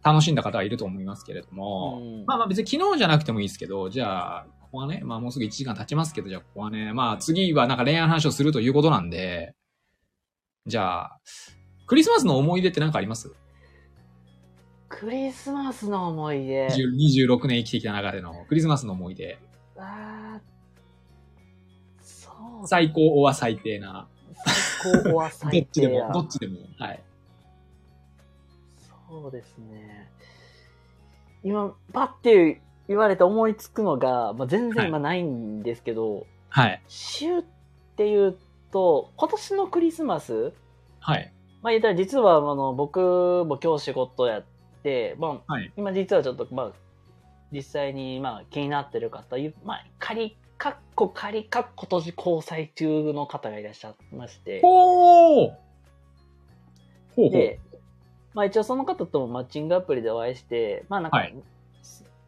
Speaker 2: 楽しんだ方はいると思いますけれども、
Speaker 1: うん
Speaker 2: まあまあ別に昨日じゃなくてもいいですけど、じゃあ、ここはね、まあもうすぐ1時間経ちますけど、じゃあここはね、まあ次はなんか恋愛の話をするということなんで、じゃあ、クリスマスの思い出って何かあります？
Speaker 1: クリスマスの思い出。
Speaker 2: 20 ?26 年生きてきた中でのクリスマスの思い出。
Speaker 1: そう、
Speaker 2: 最高は最低な。
Speaker 1: 最高は
Speaker 2: どっ
Speaker 1: 最
Speaker 2: ちでも、どっちでも。はい。
Speaker 1: そうですね。今、パッて言われて思いつくのが、まあ、全然今ないんですけど、
Speaker 2: はい。
Speaker 1: 週っていうと、今年のクリスマス、
Speaker 2: はい。
Speaker 1: まあ言ったら実はあの僕も今日仕事やって、まあ
Speaker 2: はい。
Speaker 1: 今実はちょっとまあ実際にまあ気になってる方、ゆまあ仮、かっこ仮かっこ閉じ交際中の方がいらっしゃいまして、
Speaker 2: ほうほう。
Speaker 1: で、まあ一応その方ともマッチングアプリでお会いして、まあなんか、
Speaker 2: はい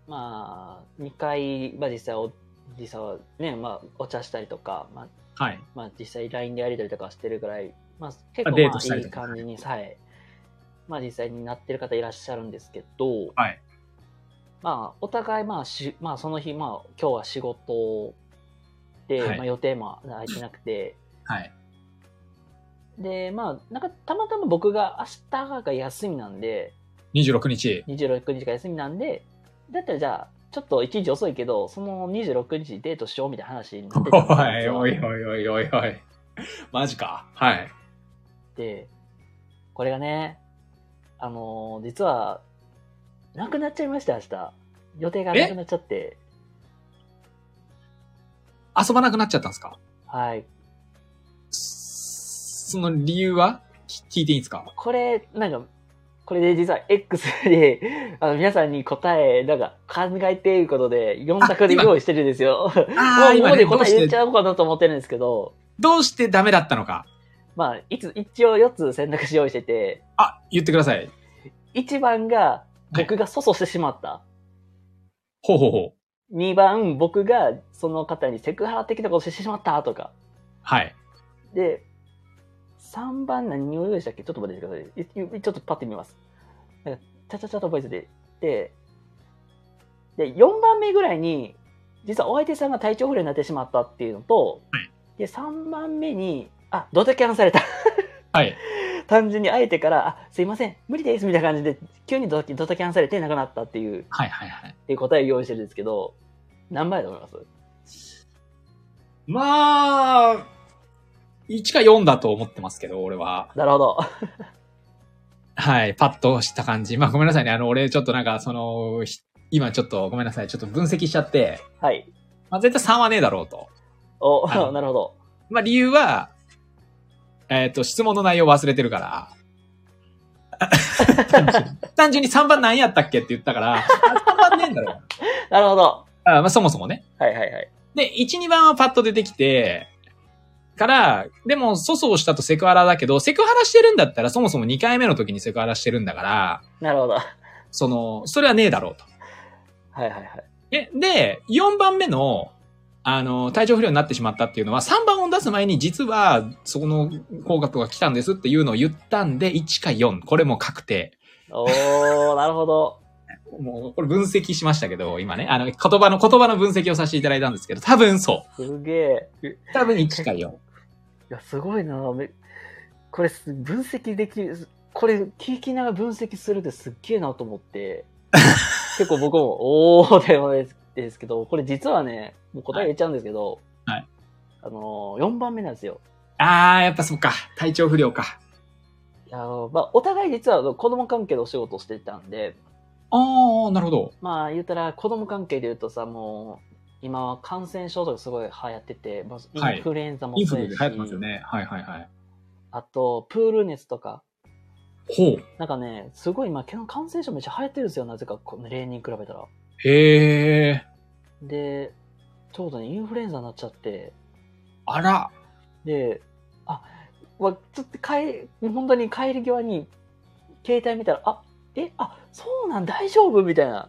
Speaker 1: まあ2回、まあ実際お、実際はね、まあお茶したりとか、まあ
Speaker 2: はい。
Speaker 1: まあ実際 LINE でやり取りとかしてるぐらい、まあ結構まあいい感じにさえ、まあ実際になってる方いらっしゃるんですけど、
Speaker 2: はい。
Speaker 1: まあお互いまあし、まあその日、まあ今日は仕事で、
Speaker 2: はい
Speaker 1: まあ予定も空いてなくて、
Speaker 2: はい。
Speaker 1: で、まあなんかたまたま僕が明日が休みなんで、
Speaker 2: 26日。
Speaker 1: 26日が休みなんで、だったらじゃあ、ちょっと1日遅いけど、その26日デートしようみたいな話になってた
Speaker 2: おい
Speaker 1: よ
Speaker 2: おいおいおいおいおい。マジか。はい。
Speaker 1: で、これがね、あのー実は、なくなっちゃいました、明日。予定がなくなっちゃって。
Speaker 2: 遊ばなくなっちゃったんですか？
Speaker 1: はい。
Speaker 2: その理由は？き聞いていいですか？
Speaker 1: これ、なんか、これで実は X で、あの、皆さんに答え、なんか、考えていることで、4択で用意してるんですよ。も
Speaker 2: あ
Speaker 1: ここで答え言っちゃおうかなと思ってるんですけど、
Speaker 2: どうしてダメだったのか？
Speaker 1: まあ、いつ、一応4つ選択肢用意してて、
Speaker 2: あ、言ってください。
Speaker 1: 1番が、僕が粗相してしまった。
Speaker 2: ほうほうほう。
Speaker 1: 2番、僕がその方にセクハラ的なことしてしまったとか。
Speaker 2: はい。
Speaker 1: で、3番何を用意したっけ？ちょっと待っててください。いいちょっとパッて見ます。なんかチャチャチャとボイスで。で、で、4番目ぐらいに、実はお相手さんが体調不良になってしまったっていうのと、
Speaker 2: はい
Speaker 1: で、3番目に、あ、ドタキャンされた。
Speaker 2: はい。
Speaker 1: 単純に相手から、あ、すいません、無理です、みたいな感じで、急にドタドタキャンされて亡くなったっていう、
Speaker 2: はいはいはい。
Speaker 1: っていう答えを用意してるんですけど、何倍だと思います？
Speaker 2: まあ、1か4だと思ってますけど、俺は。
Speaker 1: なるほど。
Speaker 2: はい、パッとした感じ。まあごめんなさいね。あの、俺ちょっとなんか、その、ひ今ちょっとごめんなさい。ちょっと分析しちゃって、
Speaker 1: はい。
Speaker 2: まあ絶対3はねえだろうと。
Speaker 1: お、なるほど。
Speaker 2: まあ理由は、えっ、と、質問の内容忘れてるから。単純に単純に3番何やったっけって言ったから、あ3番ねえんだろう。
Speaker 1: なるほど。
Speaker 2: あまあそもそもね。
Speaker 1: はいはいはい。
Speaker 2: で、1、2番はパッと出てきて、から、でも、粗相したとセクハラだけど、セクハラしてるんだったら、そもそも2回目の時にセクハラしてるんだから、
Speaker 1: なるほど。はい
Speaker 2: その、それはねえだろうと。
Speaker 1: はいはい。
Speaker 2: え、で、4番目の、あの、体調不良になってしまったっていうのは、3番を出す前に実は、そこの方角が来たんですっていうのを言ったんで、1か4。これも確定。
Speaker 1: おー、なるほど。
Speaker 2: もう、これ分析しましたけど、今ね、あの、言葉の、言葉の分析をさせていただいたんですけど、多分そ
Speaker 1: すげえ。
Speaker 2: う。多分1か4。
Speaker 1: いや、すごいなめこれす、分析できる、これ、聞きながら分析するってすっげえなと思って、結構僕も、おーでもですですけど、これ実はね、もう答え言っちゃうんですけど、
Speaker 2: はい
Speaker 1: あのー、4番目なんですよ。
Speaker 2: あー、やっぱそっか。体調不良か。
Speaker 1: いやーまあ、お互い実は子供関係でお仕事をしてたんで、
Speaker 2: あー、なるほど。
Speaker 1: まあ言ったら子供関係で言うとさ、もう、今は感染症とかすごい流行ってて、まあ
Speaker 2: はい
Speaker 1: インフルエンザも
Speaker 2: インフ
Speaker 1: そうやし、
Speaker 2: ルで流行ってますよね。はいはいはい。
Speaker 1: あと、プール熱とか、
Speaker 2: ほう。
Speaker 1: なんかね、すごい今、感染症めっちゃ流行ってるんですよ、なぜか、この例に比べたら。
Speaker 2: へー。
Speaker 1: で、ちょうどね、インフルエンザになっちゃって、
Speaker 2: あら。
Speaker 1: で、あ、わちょっと帰り、本当に帰り際に、携帯見たら、あ、え、あ、そうなん、大丈夫？みたいな。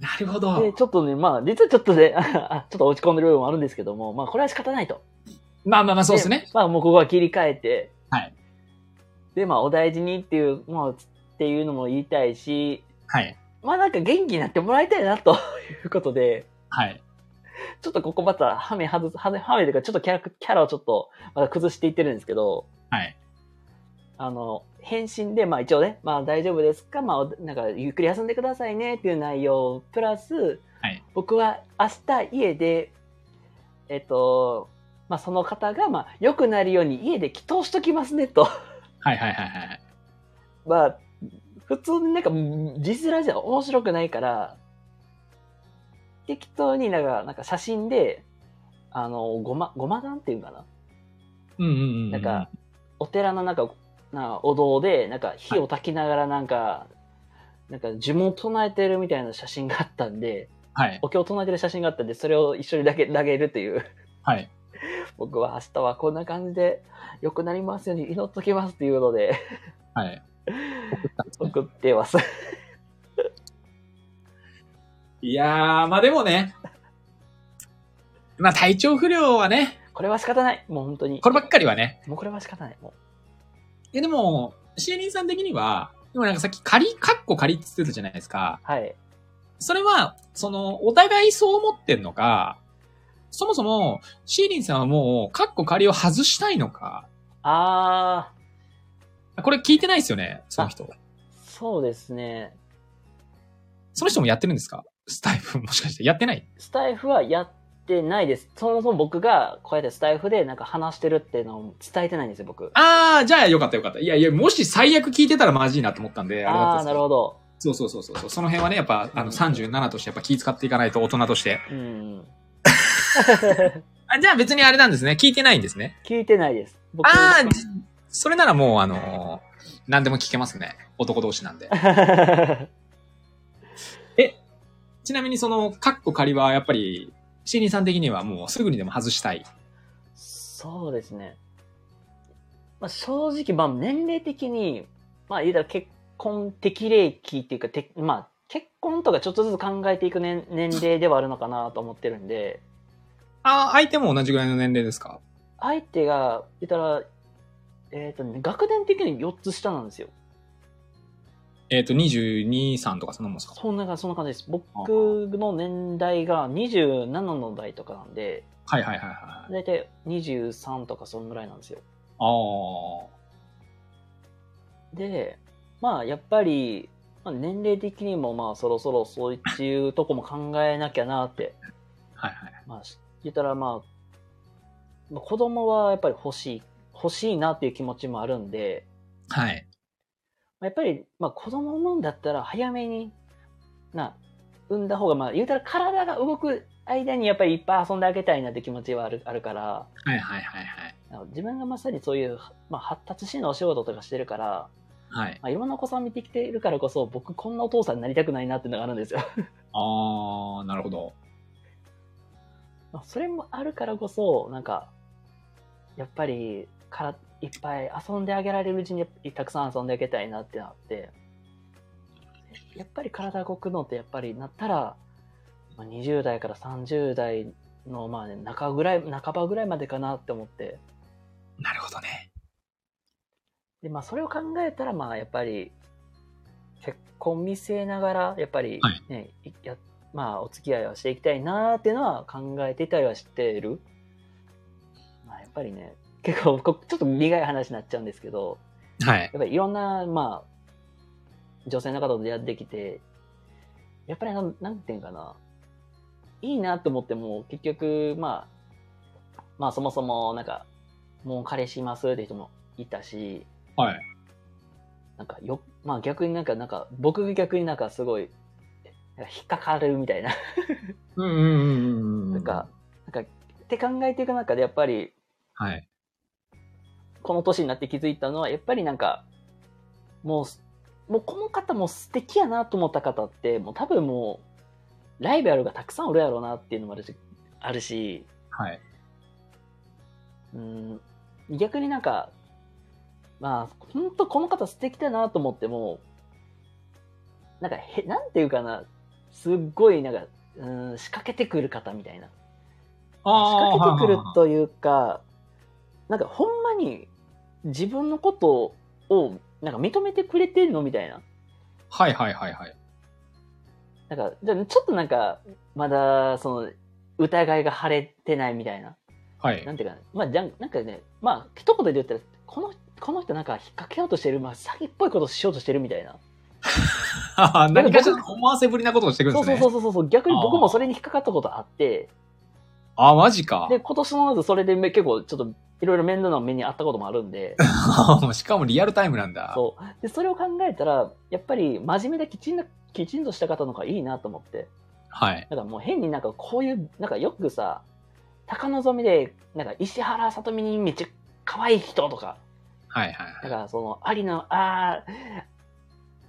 Speaker 2: なるほど。
Speaker 1: で、ちょっとね、まあ、実はちょっとね、あちょっと落ち込んでる部分もあるんですけども、まあ、これは仕方ないと。
Speaker 2: まあまあまあ、そうですね。
Speaker 1: まあ、もうここは切り替えて、
Speaker 2: はい。
Speaker 1: で、まあ、お大事にっていう、まあ、っていうのも言いたいし、
Speaker 2: はい。
Speaker 1: まあなんか元気になってもらいたいなと いうことで、
Speaker 2: はい。
Speaker 1: ちょっとここまたハメ外す、ハメ、ハメというかちょっとキャラ、キャラをちょっとまだ崩していってるんですけど、
Speaker 2: はい。
Speaker 1: あの、返信で、まあ一応ね、まあ大丈夫ですか？まあお、なんかゆっくり休んでくださいねっていう内容、プラス、
Speaker 2: はい
Speaker 1: 僕は明日家で、えっと、まあその方が、まあ良くなるように家で祈祷しときますねと。
Speaker 2: はいはいはいはい。
Speaker 1: まあ、普通になんか、実ラジオ面白くないから、適当になんか、なんか写真で、あの、ごま、ごま団っていうかな？
Speaker 2: うんうんうん。
Speaker 1: なんか、お寺のなんか、なお堂で、なんか火を焚きながらなんか、なんか呪文唱えてるみたいな写真があったんで、
Speaker 2: はい。
Speaker 1: お経を唱えてる写真があったんで、それを一緒にだけ投げるっていう。
Speaker 2: はい。
Speaker 1: 僕は明日はこんな感じで良くなりますように祈っときますっていうので、
Speaker 2: はい。送っ
Speaker 1: てます。
Speaker 2: いやー、まあでもね。まあ体調不良はね、
Speaker 1: これは仕方ない。もう本当に。
Speaker 2: こればっかりはね。
Speaker 1: もうこれは仕方ない。もう。
Speaker 2: いやでも、シエリンさん的には、でもなんかさっき仮、カッコ仮って言ってたじゃないですか。
Speaker 1: はい。
Speaker 2: それは、その、お互いそう思ってんのか、そもそも、シーリンさんはもう、カッコ仮を外したいのか、
Speaker 1: あ
Speaker 2: これ聞いてないですよね、その人。
Speaker 1: ー、そうですね。
Speaker 2: その人もやってるんですか？スタイフもしかしてやってない？
Speaker 1: スタイフはやってないです。そもそも僕がこうやってスタイフでなんか話してるっていうのを伝えてないんですよ、僕。
Speaker 2: あー、じゃあよかったよかった。いやいや、もし最悪聞いてたらマジいなと思ったんで、あれだったん
Speaker 1: あなるほど。
Speaker 2: そうそうそうそう。その辺はね、やっぱ、あの、37としてやっぱ気遣っていかないと大人として。
Speaker 1: うん。
Speaker 2: あじゃあ別にあれなんですね。聞いてないんですね。
Speaker 1: 聞いてないです。僕
Speaker 2: あー、じそれならもう、あのー何でも聞けますね。男同士なんで。ちなみにその、カッコ仮はやっぱり、シーさん的にはもうすぐにでも外したい。
Speaker 1: そうですね。まあ、正直、まあ、年齢的に、まあ、言うたら結婚適齢期っていうか、てまあ、結婚とかちょっとずつ考えていく年年齢ではあるのかなと思ってるんで、
Speaker 2: あー、相手も同じぐらいの年齢ですか？
Speaker 1: 相手が、言ったら、えっ、とね、学年的に4つ下なんですよ。
Speaker 2: えっ、と、22、3とかそんなもんですか？
Speaker 1: そんな、そんな感じです。僕の年代が27の代とかなんで、
Speaker 2: はいはいはいはい。
Speaker 1: だいたい23とかそんぐらいなんですよ。
Speaker 2: あー。
Speaker 1: で、まあ、やっぱり、まあ、年齢的にもまあ、そろそろそういうとこも考えなきゃなって。
Speaker 2: はいはい。
Speaker 1: まあ、し言ったらまあ、まあ子供はやっぱり欲しい、欲しいなっていう気持ちもあるんで、
Speaker 2: はい。
Speaker 1: まあやっぱり、まあ子供を産むんだったら早めに、な、産んだ方が、まあ言うたら体が動く間にやっぱりいっぱい遊んであげたいなって気持ちはあるあるから、
Speaker 2: はいはいはいはい。
Speaker 1: 自分がまさにそういう、まあ、発達支援のお仕事とかしてるから、
Speaker 2: はい。
Speaker 1: まあ、いろんなお子さん見てきているからこそ、僕こんなお父さんになりたくないなっていうのがあるんですよ。
Speaker 2: あー、なるほど。
Speaker 1: まあそれもあるからこそ、なんか、やっぱり、から、いっぱい遊んであげられるうちにたくさん遊んであげたいなってなって、やっぱり体動くのってやっぱりなったら、まあ、20代から30代の、まあね、中ぐらい、半ばぐらいまでかなって思って、
Speaker 2: なるほどね。
Speaker 1: で、まあ、それを考えたら、まあ、やっぱり、結婚見据えながら、やっぱり
Speaker 2: は
Speaker 1: いや、まあ、お付き合いはしていきたいなっていうのは考えていたりはしている。まあ、やっぱりね、結構、こちょっと苦い話になっちゃうんですけど、
Speaker 2: はい。
Speaker 1: やっぱりいろんな、まあ、女性の方と出会ってきて、やっぱりなん、なんていうんかな、いいなと思っても、結局、まあ、まあ、そもそも、なんか、もう彼氏いますって人もいたし、
Speaker 2: はい。
Speaker 1: なんかよ、まあ逆になんか、なんか、僕が逆になんかすごい、引っかかるみたいな。
Speaker 2: うんうんうんうんうん。
Speaker 1: なんか、なんか、って考えていく中でやっぱり、
Speaker 2: はい。
Speaker 1: この年になって気づいたのは、やっぱりなんか、もうす、もうこの方も素敵やなと思った方って、もう多分もう、ライバルがたくさんおるやろうなっていうのもあるし、あるし、
Speaker 2: はい。
Speaker 1: うん、逆になんか、まあ、本当この方素敵だなと思っても、なんかへ、なんていうかな、すっごいなんか、うん、仕掛けてくる方みたいな。仕掛けてくるというか、なんかほんまに自分のことをなんか認めてくれてるのみたいな。
Speaker 2: はいはいはいはい。
Speaker 1: なんか、じゃあちょっとなんか、まだ、その、疑いが晴れてないみたいな。
Speaker 2: はい
Speaker 1: な。んていうか、まあ、じゃんなんかね、まあ、一言で言ったら、この、この人なんか引っ掛けようとしてる、まあ、詐欺っぽいことしようとしてるみたいな。
Speaker 2: 何かしら思わせぶりなことをしてくるん
Speaker 1: そう
Speaker 2: ですね。
Speaker 1: そうそうそうそう。逆に僕もそれに引っかかったことあって、
Speaker 2: あ、マジか。
Speaker 1: で、今年の夏それでめ結構ちょっといろいろ面倒な目にあったこともあるんで、
Speaker 2: しかもリアルタイムなんだ。
Speaker 1: そう。で、それを考えたら、やっぱり真面目できちんな、きちんとした方の方がいいなと思って。
Speaker 2: はい。
Speaker 1: なんかもう変になんかこういう、なんかよくさ、高望みで、なんか石原さとみにめっちゃ可愛い人とか、
Speaker 2: はいはいはい。
Speaker 1: なんかその、有野、あ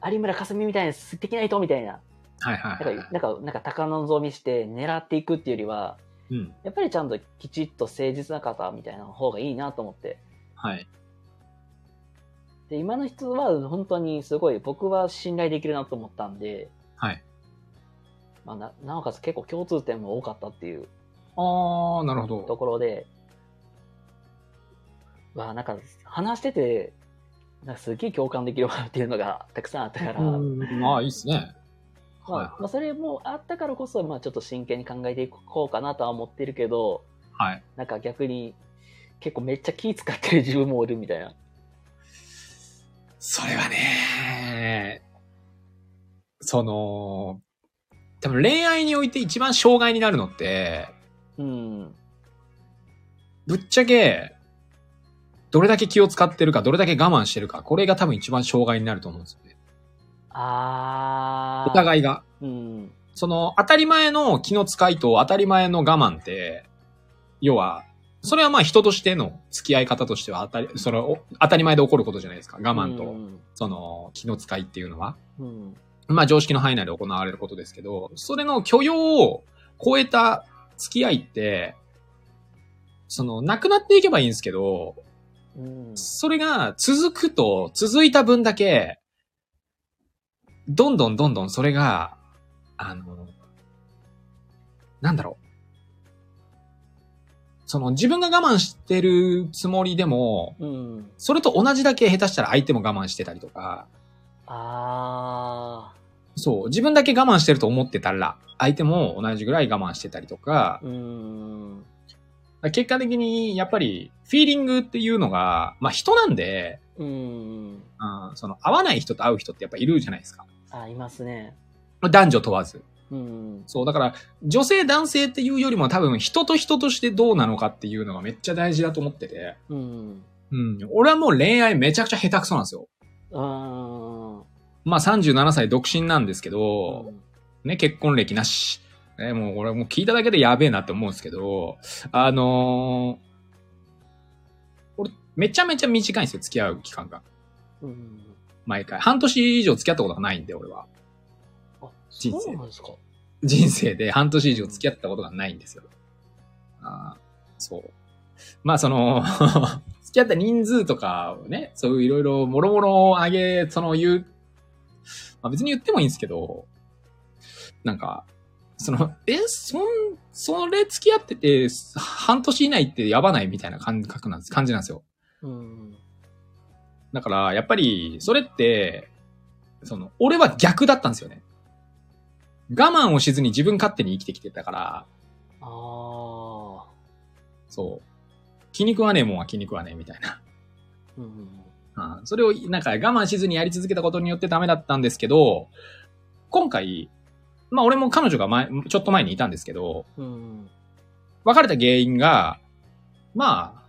Speaker 1: ー、有村架純みたいな素敵な人みたいな、
Speaker 2: はいはいはい
Speaker 1: なんか、なんか、なんか高望みして狙っていくっていうよりは、
Speaker 2: うん。
Speaker 1: やっぱりちゃんときちっと誠実な方みたいな方がいいなと思って。
Speaker 2: はい。
Speaker 1: で、今の人は本当にすごい僕は信頼できるなと思ったんで、
Speaker 2: はい。
Speaker 1: まあ、ななおかつ結構共通点も多かったっていう
Speaker 2: あー、なるほ
Speaker 1: と
Speaker 2: ど。
Speaker 1: ころで、わあなんか話してて、なんかすげえ共感できるわっていうのがたくさんあったから、
Speaker 2: ああ、いいっすね。
Speaker 1: まあまあ、それもあったからこそ、まあ、ちょっと真剣に考えていこうかなとは思ってるけど、
Speaker 2: はい。
Speaker 1: なんか逆に結構めっちゃ気使ってる自分もいるみたいな。
Speaker 2: それはね、その、多分恋愛において一番障害になるのって、
Speaker 1: うん。
Speaker 2: ぶっちゃけ、どれだけ気を使ってるか、どれだけ我慢してるか、これが多分一番障害になると思うんですよね。
Speaker 1: あー。
Speaker 2: お互いが。
Speaker 1: うん。
Speaker 2: その、当たり前の気の使いと当たり前の我慢って、要は、それはまあ人としての付き合い方としては当たり、それお当たり前で起こることじゃないですか。我慢と、
Speaker 1: うん。
Speaker 2: その、気の使いっていうのは。
Speaker 1: うん。
Speaker 2: まあ常識の範囲内で行われることですけど、それの許容を超えた付き合いって、その、なくなっていけばいいんですけど、
Speaker 1: うん。
Speaker 2: それが続くと、続いた分だけ、どんどんどんどんそれが、あの、なんだろう。その自分が我慢してるつもりでも、
Speaker 1: うん。
Speaker 2: それと同じだけ下手したら相手も我慢してたりとか、
Speaker 1: あ
Speaker 2: そう、自分だけ我慢してると思ってたら、相手も同じぐらい我慢してたりとか、
Speaker 1: ー。うん。
Speaker 2: 結果的にやっぱりフィーリングっていうのが、まあ人なんで、
Speaker 1: うん。
Speaker 2: うん、その合わない人と会う人ってやっぱいるじゃないですか。
Speaker 1: あ、いますね。
Speaker 2: 男女問わず。
Speaker 1: うん。
Speaker 2: そう、だから、女性男性っていうよりも多分人と人としてどうなのかっていうのがめっちゃ大事だと思ってて。
Speaker 1: うん。
Speaker 2: うん。俺はもう恋愛めちゃくちゃ下手くそなんですよ。
Speaker 1: うん。
Speaker 2: まあ37歳独身なんですけど、ね、結婚歴なし。ね、もう俺もう聞いただけでやべえなって思うんですけど、あのー俺、めちゃめちゃ短いんですよ、付き合う期間が。
Speaker 1: うん。
Speaker 2: 毎回。半年以上付き合ったことがないんで、俺は。
Speaker 1: あ、
Speaker 2: 人生
Speaker 1: そうなんですか。
Speaker 2: 人生で半年以上付き合ったことがないんですよ。あーそう。まあその、付き合った人数とかをね、そういういろいろもろもろ上げ、その言う、まあ別に言ってもいいんですけど、なんか、その、え、そん、それ付き合ってて、半年以内ってやばないみたいな感覚なんです、感じなんですよ。
Speaker 1: うん。
Speaker 2: だから、やっぱり、それって、その、俺は逆だったんですよね。我慢をしずに自分勝手に生きてきてたから、
Speaker 1: ああ。
Speaker 2: そう。気に食わねえもんは気に食わねえみたいな。
Speaker 1: うん。
Speaker 2: うんそれをなんか我慢しずにやり続けたことによってダメだったんですけど、今回、まあ俺も彼女が前、ちょっと前にいたんですけど、
Speaker 1: うん。
Speaker 2: 別れた原因が、まあ、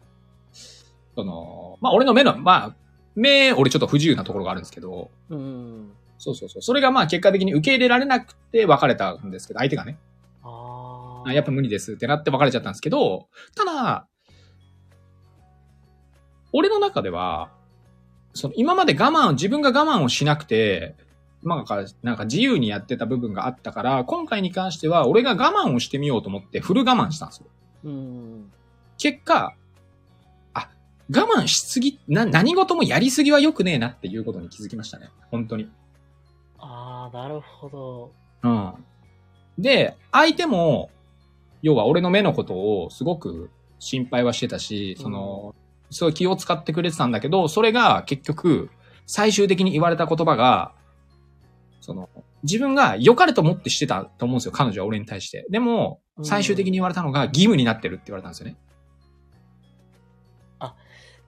Speaker 2: その、まあ俺の目の、まあ、目、俺ちょっと不自由なところがあるんですけど、
Speaker 1: うん。
Speaker 2: そうそうそう。それがまあ結果的に受け入れられなくて別れたんですけど、相手がね。
Speaker 1: ああ。
Speaker 2: あやっぱ無理ですってなって別れちゃったんですけど、ただ、俺の中では、その今まで我慢を、自分が我慢をしなくて、まあなんか、自由にやってた部分があったから、今回に関しては俺が我慢をしてみようと思ってフル我慢したんですよ。
Speaker 1: うん。
Speaker 2: 結果、あ、我慢しすぎ、な、何事もやりすぎは良くねえなっていうことに気づきましたね。本当に。
Speaker 1: ああ、なるほど。
Speaker 2: うん。で、相手も、要は俺の目のことをすごく心配はしてたし、その、すごい気を使ってくれてたんだけど、それが結局、最終的に言われた言葉が、その、自分が良かれと思ってしてたと思うんですよ、彼女は俺に対して。でも、最終的に言われたのが義務になってるって言われたんですよね。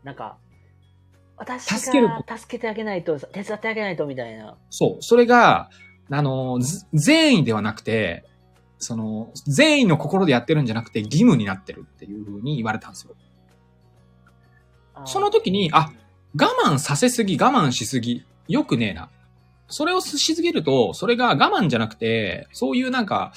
Speaker 1: なんか、私
Speaker 2: 助ける
Speaker 1: が助けてあげないと、手伝ってあげないとみたいな。
Speaker 2: そう。それが、あの、ず善意ではなくて、その、善意の心でやってるんじゃなくて義務になってるっていう風に言われたんですよ。その時にあ我慢させすぎ、我慢しすぎ、よくねえな。それをしすぎると、それが我慢じゃなくて、そういうなんか、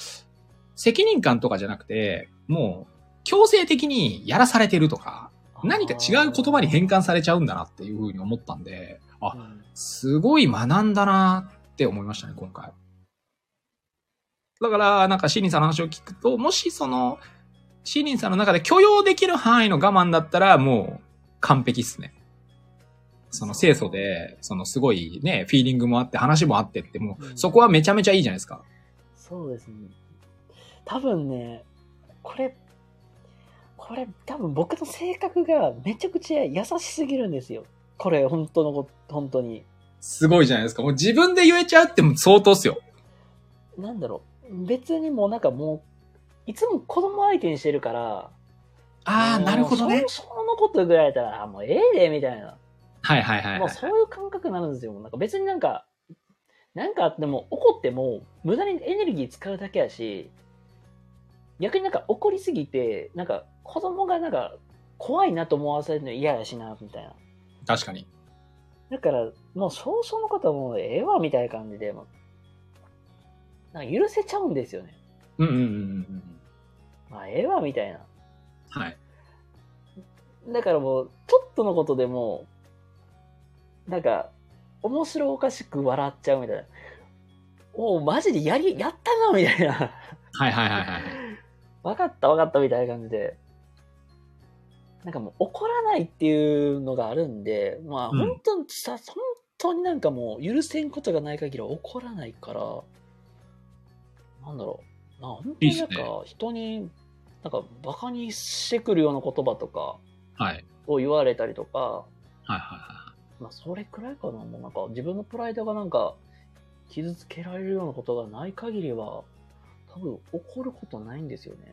Speaker 2: 責任感とかじゃなくて、もう、強制的にやらされてるとか、何か違う言葉に変換されちゃうんだなっていうふうに思ったんで、あ、
Speaker 1: うん
Speaker 2: すごい学んだなって思いましたね、今回。だから、なんかシーリンさんの話を聞くと、もしその、シーリンさんの中で許容できる範囲の我慢だったら、もう完璧っすね。その清楚で、そのすごいね、フィーリングもあって話もあってって、も
Speaker 1: う
Speaker 2: うんそこはめちゃめちゃいいじゃないですか。
Speaker 1: そうですね。多分ね、これ、これ多分僕の性格がめちゃくちゃ優しすぎるんですよ。これ本当のこ本当に。
Speaker 2: すごいじゃないですか。もう自分で言えちゃうってもう相当っすよ。
Speaker 1: なんだろう。別にもうなんかもう、いつも子供相手にしてるから、
Speaker 2: ああ、なるほどね。
Speaker 1: そそのことぐらいやったら、あもうええで、みたいな。
Speaker 2: はいはいはい、はい。
Speaker 1: もうそういう感覚になるんですよ。なんか別になんか、なんかあっても怒っても無駄にエネルギー使うだけやし、逆になんか怒りすぎて、なんか子供がなんか怖いなと思わせるの嫌やしな、みたいな。
Speaker 2: 確かに。
Speaker 1: だから、もう少々のことはもうええわ、みたいな感じで、もうなんか許せちゃうんですよね。
Speaker 2: うんうんうんうんうん。
Speaker 1: まあええわ、みたいな。
Speaker 2: はい。
Speaker 1: だからもう、ちょっとのことでも、なんか、面白おかしく笑っちゃうみたいな。おう、マジでやり、やったな、みたいな。
Speaker 2: はいはいはいはい。
Speaker 1: わかったわかったみたいな感じで。なんかもう怒らないっていうのがあるんで、まあ
Speaker 2: うん
Speaker 1: 本当にさ、本当になんかもう許せんことがない限りは怒らないから、なんだろう。な本当になんか人に、なんかバカにしてくるような言葉とか
Speaker 2: はい。
Speaker 1: を言われたりとか、
Speaker 2: はいはいは
Speaker 1: まあそれくらいかな。もうなんか自分のプライドがなんか傷つけられるようなことがない限りは、多分怒ることないんですよね。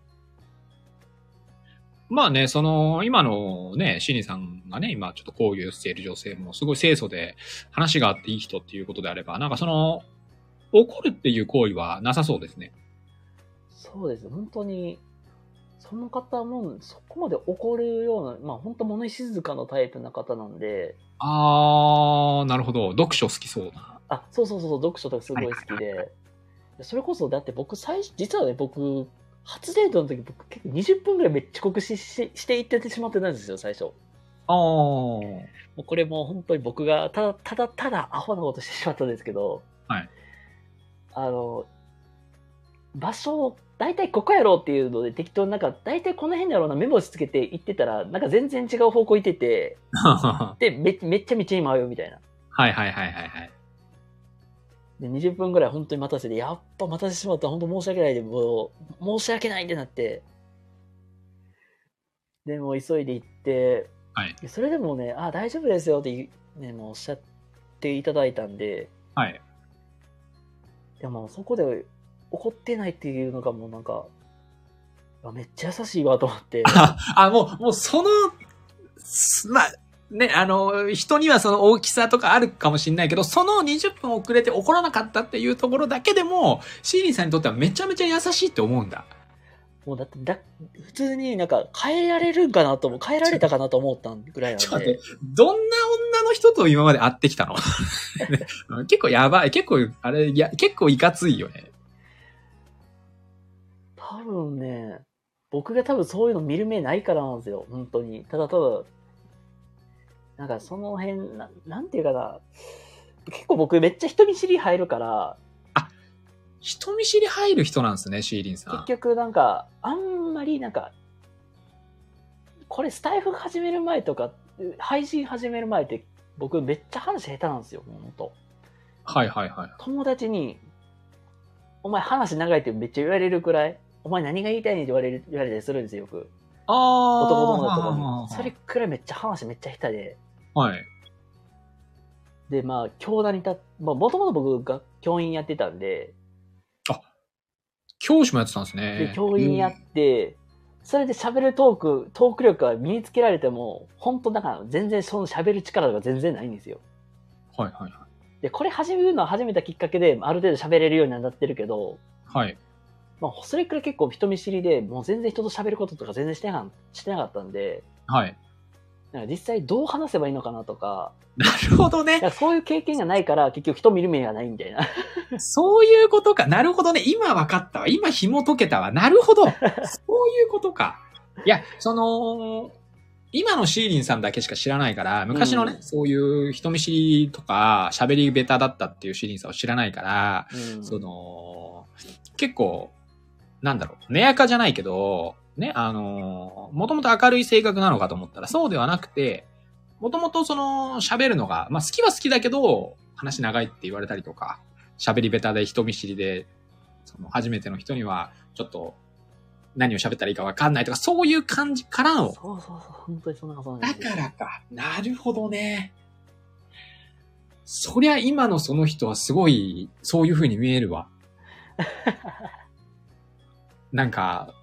Speaker 2: い。まあね、その、今のね、シニさんがね、今ちょっと交流している女性もすごい清楚で話があっていい人っていうことであれば、なんかその、怒るっていう行為はなさそうですね。
Speaker 1: そうです。本当に、その方もそこまで怒るような、まあ本当物静かなタイプな方なんで、
Speaker 2: あー、なるほど。読書好きそうな。
Speaker 1: あ、そうそうそうそう、読書とかすごい好きで、それこそだって僕最初、実はね、僕、初デートの時僕結構20分ぐらいめっちゃ遅刻しししていっててしまってたんですよ、最初。
Speaker 2: あー。
Speaker 1: もうこれもう本当に僕がただただただアホなことしてしまったんですけど、
Speaker 2: はい。
Speaker 1: あの、場所を、大体ここやろうっていうので適当になんか、大体この辺だろうなメモしつけて行ってたら、なんか全然違う方向行ってて、
Speaker 2: は
Speaker 1: で、めめっちゃ道に迷うみたいな。
Speaker 2: いはいはいはいはい。
Speaker 1: で、20分ぐらい本当に待たせて、やっぱ待たせてしまった。本当申し訳ないで、もう、申し訳ないってなって、で、もう急いで行って、
Speaker 2: はい。
Speaker 1: でそれでもね、あ、大丈夫ですよってね、もうおっしゃっていただいたんで、
Speaker 2: はい。
Speaker 1: でもそこで怒ってないっていうのがもうなんか、あめっちゃ優しいわと思って。
Speaker 2: あ、あ、もう、もうその、すまあ、ね、あの、人にはその大きさとかあるかもしれないけど、その20分遅れて怒らなかったっていうところだけでも、シーリーさんにとってはめちゃめちゃ優しいって思うんだ。
Speaker 1: もうだってだ、普通になんか変えられるんかなと思う、変えられたかなと思ったぐらいなんで
Speaker 2: ちょっと待って。、どんな女の人と今まで会ってきたの？結構やばい。結構、あれ、いや、結構いかついよね。
Speaker 1: 多分ね、僕が多分そういうの見る目ないからなんですよ、本当に。ただただ、なんかその辺、ななんていうかな、結構僕めっちゃ人見知り入るから、
Speaker 2: 人見知り入る人なんですね、シーリンさん。
Speaker 1: 結局なんか、あんまりなんか、これスタイフ始める前とか、配信始める前って僕めっちゃ話下手なんですよ、ほんと。
Speaker 2: はいはいはい。
Speaker 1: 友達に、お前話長いってめっちゃ言われるくらい、お前何が言いたいねんって言われる、言われたりするんですよ、よく。
Speaker 2: ああ。
Speaker 1: 男友達とかに。
Speaker 2: は
Speaker 1: それくらいめっちゃ話めっちゃ下手で。
Speaker 2: はい。
Speaker 1: で、まあ、教団に立っ、まあ、もともと僕、学教員やってたんで、
Speaker 2: 教師もやってたんですね。
Speaker 1: で、教員やって、それで喋るトーク、トーク力が身につけられても、本当だから全然その喋る力とか全然ないんですよ。
Speaker 2: うんはいはいは
Speaker 1: で、これ始めるのは始めたきっかけで、ある程度喋れるようになってるけど、
Speaker 2: い。はい。
Speaker 1: まあ、それくらい結構人見知りで、もう全然人と喋ることとか全然してなかしてなかったんで、
Speaker 2: はい。
Speaker 1: なんか実際どう話せばいいのかなとか、
Speaker 2: なるほどね
Speaker 1: そういう経験がないから、結局人見る目がないみたいな。
Speaker 2: そういうことか。なるほどね。今分かったわ。今紐解けたわ。なるほど。そういうことか。いや、その、今のシーリンさんだけしか知らないから、昔のね、
Speaker 1: うん
Speaker 2: そういう人見知りとか、喋り下手だったっていうシーリンさんを知らないから、
Speaker 1: うん
Speaker 2: その、結構、なんだろう、寝やかじゃないけど、ね、あの、もともと明るい性格なのかと思ったら、そうではなくて、もともとその、喋るのが、まあ好きは好きだけど、話長いって言われたりとか、喋り下手で人見知りで、その、初めての人には、ちょっと、何を喋ったらいいかわかんないとか、そういう感じからの、
Speaker 1: そうそうそう、本当にそんなことなん
Speaker 2: だからか。なるほどね。そりゃ今のその人はすごい、そういう風に見えるわ。なんか、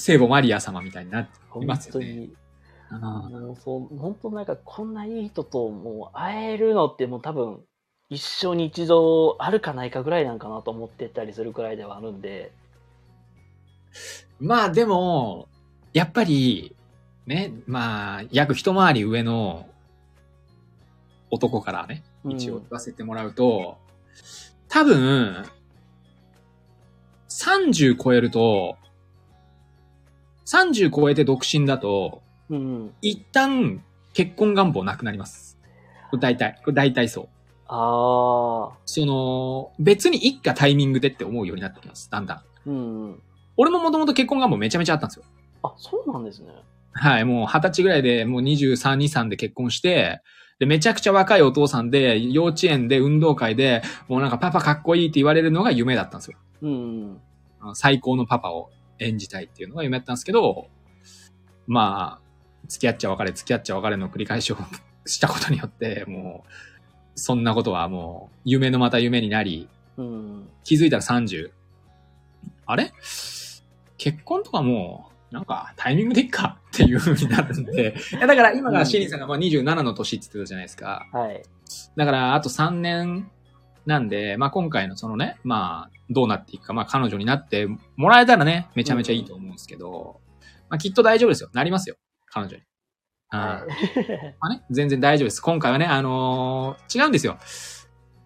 Speaker 2: 聖母マリア様みたいになっていますよね。
Speaker 1: 本当に。
Speaker 2: う
Speaker 1: そう、本当なんかこんないい人ともう会えるのってもう多分一生に一度あるかないかぐらいなんかなと思ってたりするくらいではあるんで。
Speaker 2: まあでも、やっぱり、ね、まあ、約一回り上の男からね、
Speaker 1: うん
Speaker 2: 一応言わせてもらうと、多分、30超えると、30超えて独身だと、
Speaker 1: うん。
Speaker 2: 一旦結婚願望なくなります。大体、これ大体そう。
Speaker 1: ああ。
Speaker 2: その、別に一家タイミングでって思うようになってきます。だんだん。
Speaker 1: うん。
Speaker 2: 俺ももともと結婚願望めちゃめちゃあったんですよ。
Speaker 1: あ、そうなんですね。
Speaker 2: はい、もう二十歳ぐらいで、もう23、2、3で結婚して、で、めちゃくちゃ若いお父さんで、幼稚園で運動会で、もうなんかパパかっこいいって言われるのが夢だったんですよ。
Speaker 1: うん。
Speaker 2: 最高のパパを演じたいっていうのが夢だったんですけど、まあ、付き合っちゃ別れ、付き合っちゃ別れの繰り返しをしたことによって、もう、そんなことはもう、夢のまた夢になり、
Speaker 1: うん。
Speaker 2: 気づいたら30。あれ？結婚とかもう、なんかタイミングでいっかっていう風になるんで。いやだから今がシーリンさんがまあ27の年って言ってたじゃないですか。
Speaker 1: はい。
Speaker 2: だからあと3年なんで、まあ今回のそのね、まあどうなっていくか、まあ彼女になってもらえたらね、めちゃめちゃいいと思うんですけど、まあきっと大丈夫ですよ。なりますよ。彼女に。
Speaker 1: は
Speaker 2: うん
Speaker 1: い。
Speaker 2: まあね、全然大丈夫です。今回はね、あのー違うんですよ。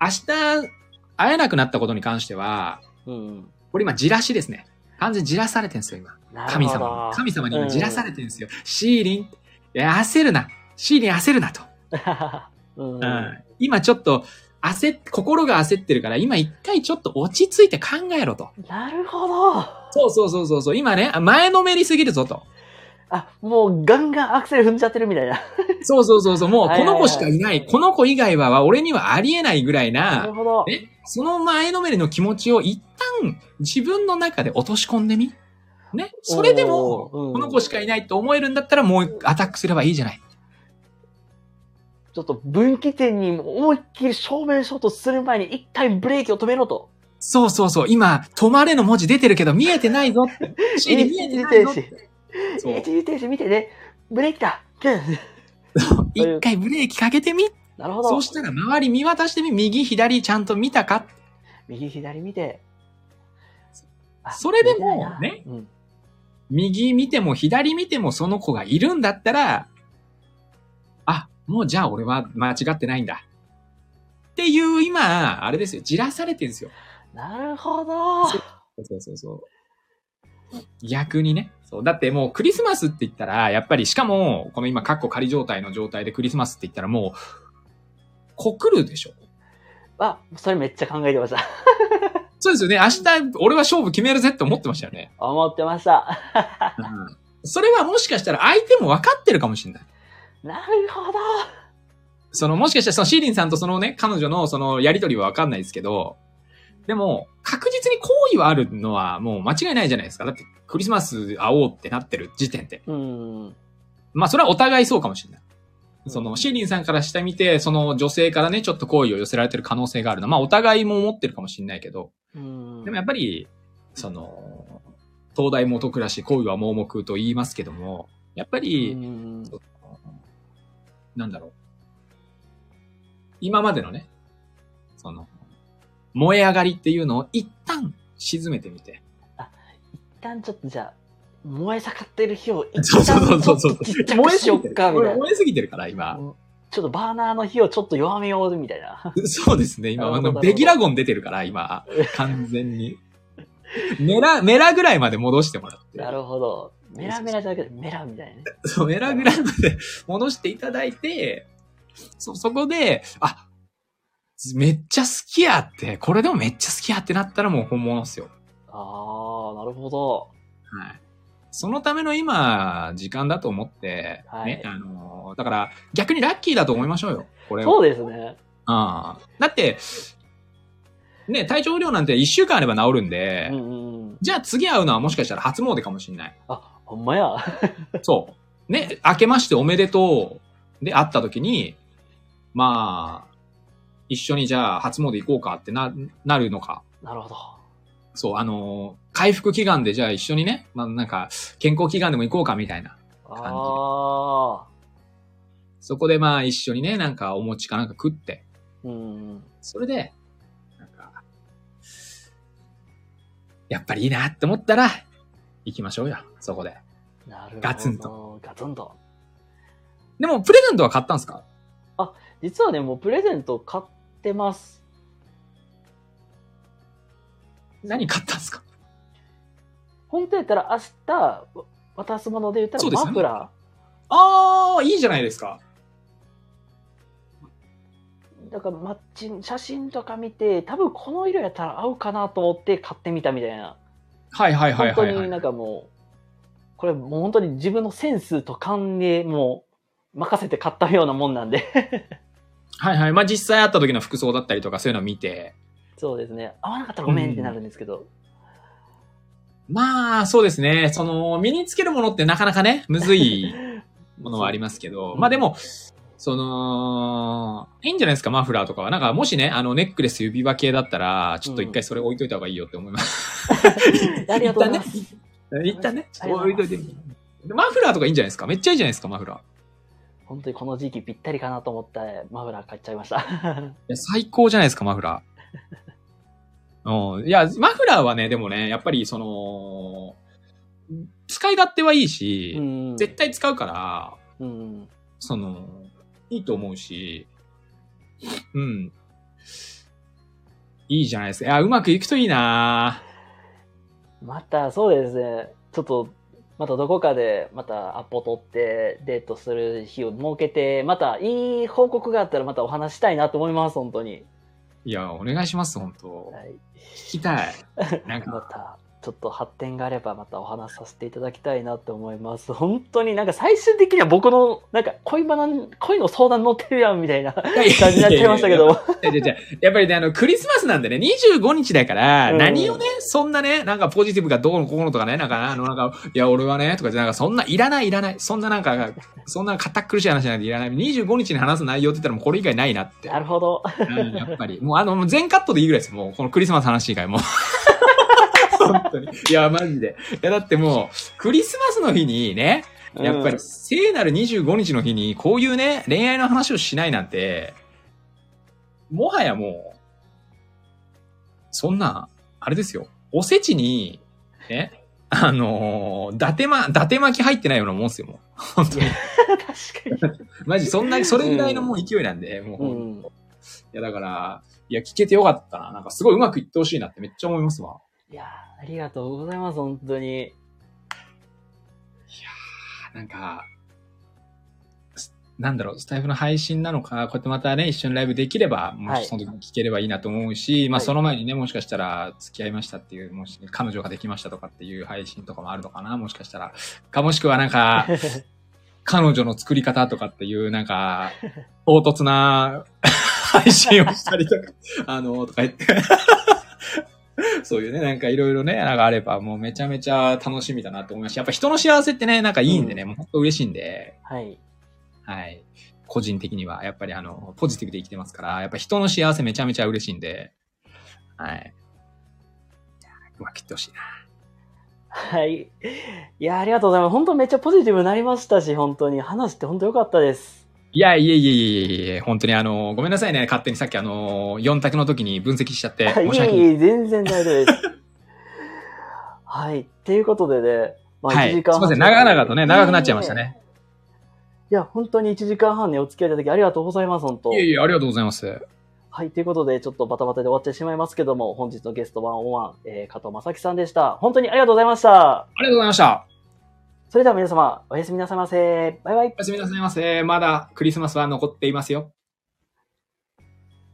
Speaker 2: 明日、会えなくなったことに関しては、
Speaker 1: うん。
Speaker 2: これ今、じらしですね。完全にじらされてんすよ、今。神様に。神様に今じらされてんすよ。シーリン、いや焦るな。シーリン焦るなと。
Speaker 1: うん。
Speaker 2: うん今ちょっと、焦っ、心が焦ってるから、今一回ちょっと落ち着いて考えろと。
Speaker 1: なるほど。
Speaker 2: そうそうそうそうそう。今ね、あ前のめりすぎるぞと。
Speaker 1: あ、もうガンガンアクセル踏んじゃってるみたいな。
Speaker 2: そうそうそうそう。もうこの子しかいない。この子以外は俺にはありえないぐらいな
Speaker 1: なる、ほど。
Speaker 2: ね、その前のめりの気持ちを一旦自分の中で落とし込んでみ。ね。それでも、この子しかいないと思えるんだったらもうアタックすればいいじゃない。
Speaker 1: ちょっと分岐点に思いっきり正面衝突する前に一回ブレーキを止めろと。
Speaker 2: そうそうそう。今、止まれの文字出てるけど見えてないぞ。シーリ見えてないぞって。そう
Speaker 1: 一時停止見てね。ブレーキだ。うん
Speaker 2: 一回ブレーキかけてみ。
Speaker 1: なるほど。
Speaker 2: そうしたら周り見渡してみ。右、左ちゃんと見たか。
Speaker 1: 右左見て。あ
Speaker 2: それでもね
Speaker 1: うん。
Speaker 2: 右見ても左見てもその子がいるんだったら、あ、もうじゃあ俺は間違ってないんだ。っていう今、あれですよ。じらされてるんですよ。
Speaker 1: なるほど。
Speaker 2: そうそうそう。逆にね。そう。だってもうクリスマスって言ったら、やっぱりしかも、この今、カッコ仮状態の状態でクリスマスって言ったらもう、告るでしょ。
Speaker 1: あ、それめっちゃ考えてました。
Speaker 2: そうですよね。明日、俺は勝負決めるぜって思ってましたよね。
Speaker 1: 思ってました。
Speaker 2: うん。それはもしかしたら相手も分かってるかもしれない。
Speaker 1: なるほど。
Speaker 2: その、もしかしたらそのシーリンさんとそのね、彼女のそのやりとりは分かんないですけど、でも、確実に好意はあるのはもう間違いないじゃないですか。だって、クリスマス会おうってなってる時点で。
Speaker 1: うん。
Speaker 2: まあ、それはお互いそうかもしれない。その、シーリンさんからしてみて、その女性からね、ちょっと好意を寄せられてる可能性があるの。まあ、お互いも思ってるかもしれないけど、
Speaker 1: うん。
Speaker 2: でもやっぱり、その、東大元暮らし、恋は盲目と言いますけども、やっぱ
Speaker 1: う
Speaker 2: り、なんだろう。今までのね、その、燃え上がりっていうのを一旦沈めてみて。
Speaker 1: 一旦ちょっとじゃあ、燃え盛ってる火を一
Speaker 2: そうそうそうそうそう
Speaker 1: 旦ちょっとちっちゃくしよっか、みたいな。
Speaker 2: 燃えすぎてるから、今。
Speaker 1: ちょっとバーナーの火をちょっと弱めよう、みたいな。
Speaker 2: そうですね、今、あの、
Speaker 1: なるほど
Speaker 2: ベギラゴン出てるから、今、完全に。メラ、メラぐらいまで戻してもらって。
Speaker 1: なるほど。メラメラじゃなくて、メラみたいなね。
Speaker 2: そう、メラぐらいまで戻していただいて、そ、そこで、あ、めっちゃ好きやって、これでもめっちゃ好きやってなったらもう本物っすよ。
Speaker 1: あー、なるほど。
Speaker 2: はい。そのための今、時間だと思って、
Speaker 1: はい
Speaker 2: ね、あの、だから逆にラッキーだと思いましょうよ。これを。
Speaker 1: そうですね。
Speaker 2: ああ。だって、ね、体調不良なんて1週間あれば治るんで、
Speaker 1: うんうん。
Speaker 2: じゃあ次会うのはもしかしたら初詣かもしれない。
Speaker 1: あ、ほんまや。
Speaker 2: そう。ね、明けましておめでとうで会った時に、まあ、一緒にじゃあ初詣行こうかってな、なるのか。
Speaker 1: なるほど。
Speaker 2: そう、あのー回復祈願でじゃあ一緒にね、まあなんか、健康祈願でも行こうかみたいな。
Speaker 1: あ
Speaker 2: そこでまあ一緒にね、なんかお餅かなんか食って、
Speaker 1: ー。うん。
Speaker 2: それで、なんか、やっぱりいいなって思ったら、行きましょうよ、そこで。
Speaker 1: なるほど。
Speaker 2: ガツンと。
Speaker 1: ガツンと。
Speaker 2: でも、プレゼントは買ったんですか？
Speaker 1: 実はね、もうプレゼント買ってます。
Speaker 2: 何買ったんですか？
Speaker 1: 本当やったら明日渡すもので言ったらマフラ
Speaker 2: ああ、いいじゃないですか。
Speaker 1: ー。だからマッチン写真とか見て、多分この色やったら合うかなと思って買ってみたみたいな。
Speaker 2: はいはいはいはい、はい。
Speaker 1: 本当になんかもう、これもう本当に自分のセンスと勘でもう任せて買ったようなもんなんで。
Speaker 2: はいはい。まあ実際会った時の服装だったりとかそういうのを見て。
Speaker 1: そうですね。合わなかったらごめんってなるんですけど。
Speaker 2: まあ、そうですね。その、身につけるものってなかなかね、むずい ものはありますけど。まあでも、その、いいんじゃないですか、マフラーとかは。なんか、もしね、あの、ネックレス指輪系だったら、ちょっと一回それ置いといた方がいいよって思います。
Speaker 1: ありがとうございます。
Speaker 2: 一旦ね、
Speaker 1: ありがとうございます
Speaker 2: 置いといて。マフラーとかいいんじゃないですか？めっちゃいいじゃないですか、マフラー。い
Speaker 1: 本当にこの時期ぴったりかなと思ってマフラー買っちゃいました。
Speaker 2: や、最高じゃないですか、マフラー。うん。いや、マフラーはね、でもね、やっぱりその、使い勝手はいいし、
Speaker 1: うん
Speaker 2: 絶対使うから、
Speaker 1: うん。
Speaker 2: その、いいと思うし、うん。いいじゃないですか。いや、うまくいくといいな
Speaker 1: また、そうですね。ちょっと、またどこかで、またアポ取ってデートする日を設けて、またいい報告があったらまたお話したいなと思います、本当に。
Speaker 2: いや、お願いします、本当
Speaker 1: はい。
Speaker 2: 聞きたい。なん
Speaker 1: ま
Speaker 2: か、
Speaker 1: た、ちょっと発展があればまたお話しさせていただきたいなと思います。本当になんか最終的には僕の、なんか恋バナ、恋の相談乗ってるやんみたいな感じになっちゃいましたけど。
Speaker 2: やっぱりね、あの、クリスマスなんでね、25日だから、何をね、そんなね、なんかポジティブがどうのこうのとかね、なんか、あの、なんか、いや、俺はね、とかじゃ、なんか、そんな、いらない、いらない。そんななんか、そんな堅苦しい話なんていらない。25日に話す内容って言ったらもうこれ以外ないなって。
Speaker 1: なるほど。
Speaker 2: うんやっぱり。もうあの、全カットでいいぐらいです。もう、このクリスマス話以外も。本当に。いや、マジで。いや、だってもう、クリスマスの日にね、やっぱり、聖なる25日の日に、こういうね、恋愛の話をしないなんて、もはやもう、そんな、あれですよ。おせちに、ね、あのー、伊達ま、伊達巻き入ってないようなもんですよ、もう。本当に。
Speaker 1: 確かに。
Speaker 2: マジ、そんな、それぐらいのもう勢いなんで、もうほんと、
Speaker 1: うん
Speaker 2: いや、だから、いや、聞けてよかったな。なんか、すごいうまくいってほしいなってめっちゃ思いますわ。
Speaker 1: いやーありがとうございます、本当に。
Speaker 2: なんか、すなんだろう、スタイフの配信なのか、こうやってまたね、一緒にライブできれば、も
Speaker 1: はい
Speaker 2: しその時に聞ければいいなと思うし、まあ
Speaker 1: はい
Speaker 2: その前にね、もしかしたら付き合いましたっていう、もし彼女ができましたとかっていう配信とかもあるのかな、もしかしたら。かもしくはなんか、彼女の作り方とかっていう、なんか、唐突な 配信をしたりとか、あの、とか言って。そういうね、なんかいろいろね、なんかあれば、もうめちゃめちゃ楽しみだなと思いますし、やっぱ人の幸せってね、なんかいいんでね、もう本当嬉しいんで、
Speaker 1: はい。
Speaker 2: はい。個人的には。やっぱりあの、ポジティブで生きてますから、やっぱ人の幸せめちゃめちゃ嬉しいんで、はい。うまくいってほしいな。
Speaker 1: はい。いや、ありがとうございます。本当めっちゃポジティブになりましたし、本当に話して本当良かったです。
Speaker 2: いや、いえいえいえいえいえ、本当にあの、ごめんなさいね。勝手にさっきあの、4択の時に分析しちゃって。
Speaker 1: い
Speaker 2: 申し訳ない。
Speaker 1: えいえ、全然大丈夫です。はい。っていうことでね、まあ
Speaker 2: はい。
Speaker 1: 1時間
Speaker 2: すいません。長々とね、長くなっちゃいましたね。
Speaker 1: いや、本当に1時間半ね、お付き合いいただきありがとうございます、本当。
Speaker 2: いえいえ、ありがとうございます。
Speaker 1: はい。ということで、ちょっとバタバタで終わってしまいますけども、本日のゲストワンオンワン、えー、加藤正樹さんでした。本当にありがとうございました。
Speaker 2: ありがとうございました。
Speaker 1: それでは皆様、おやすみなさいませ。バイバイ。
Speaker 2: おやすみなさいませ。まだクリスマスは残っていますよ。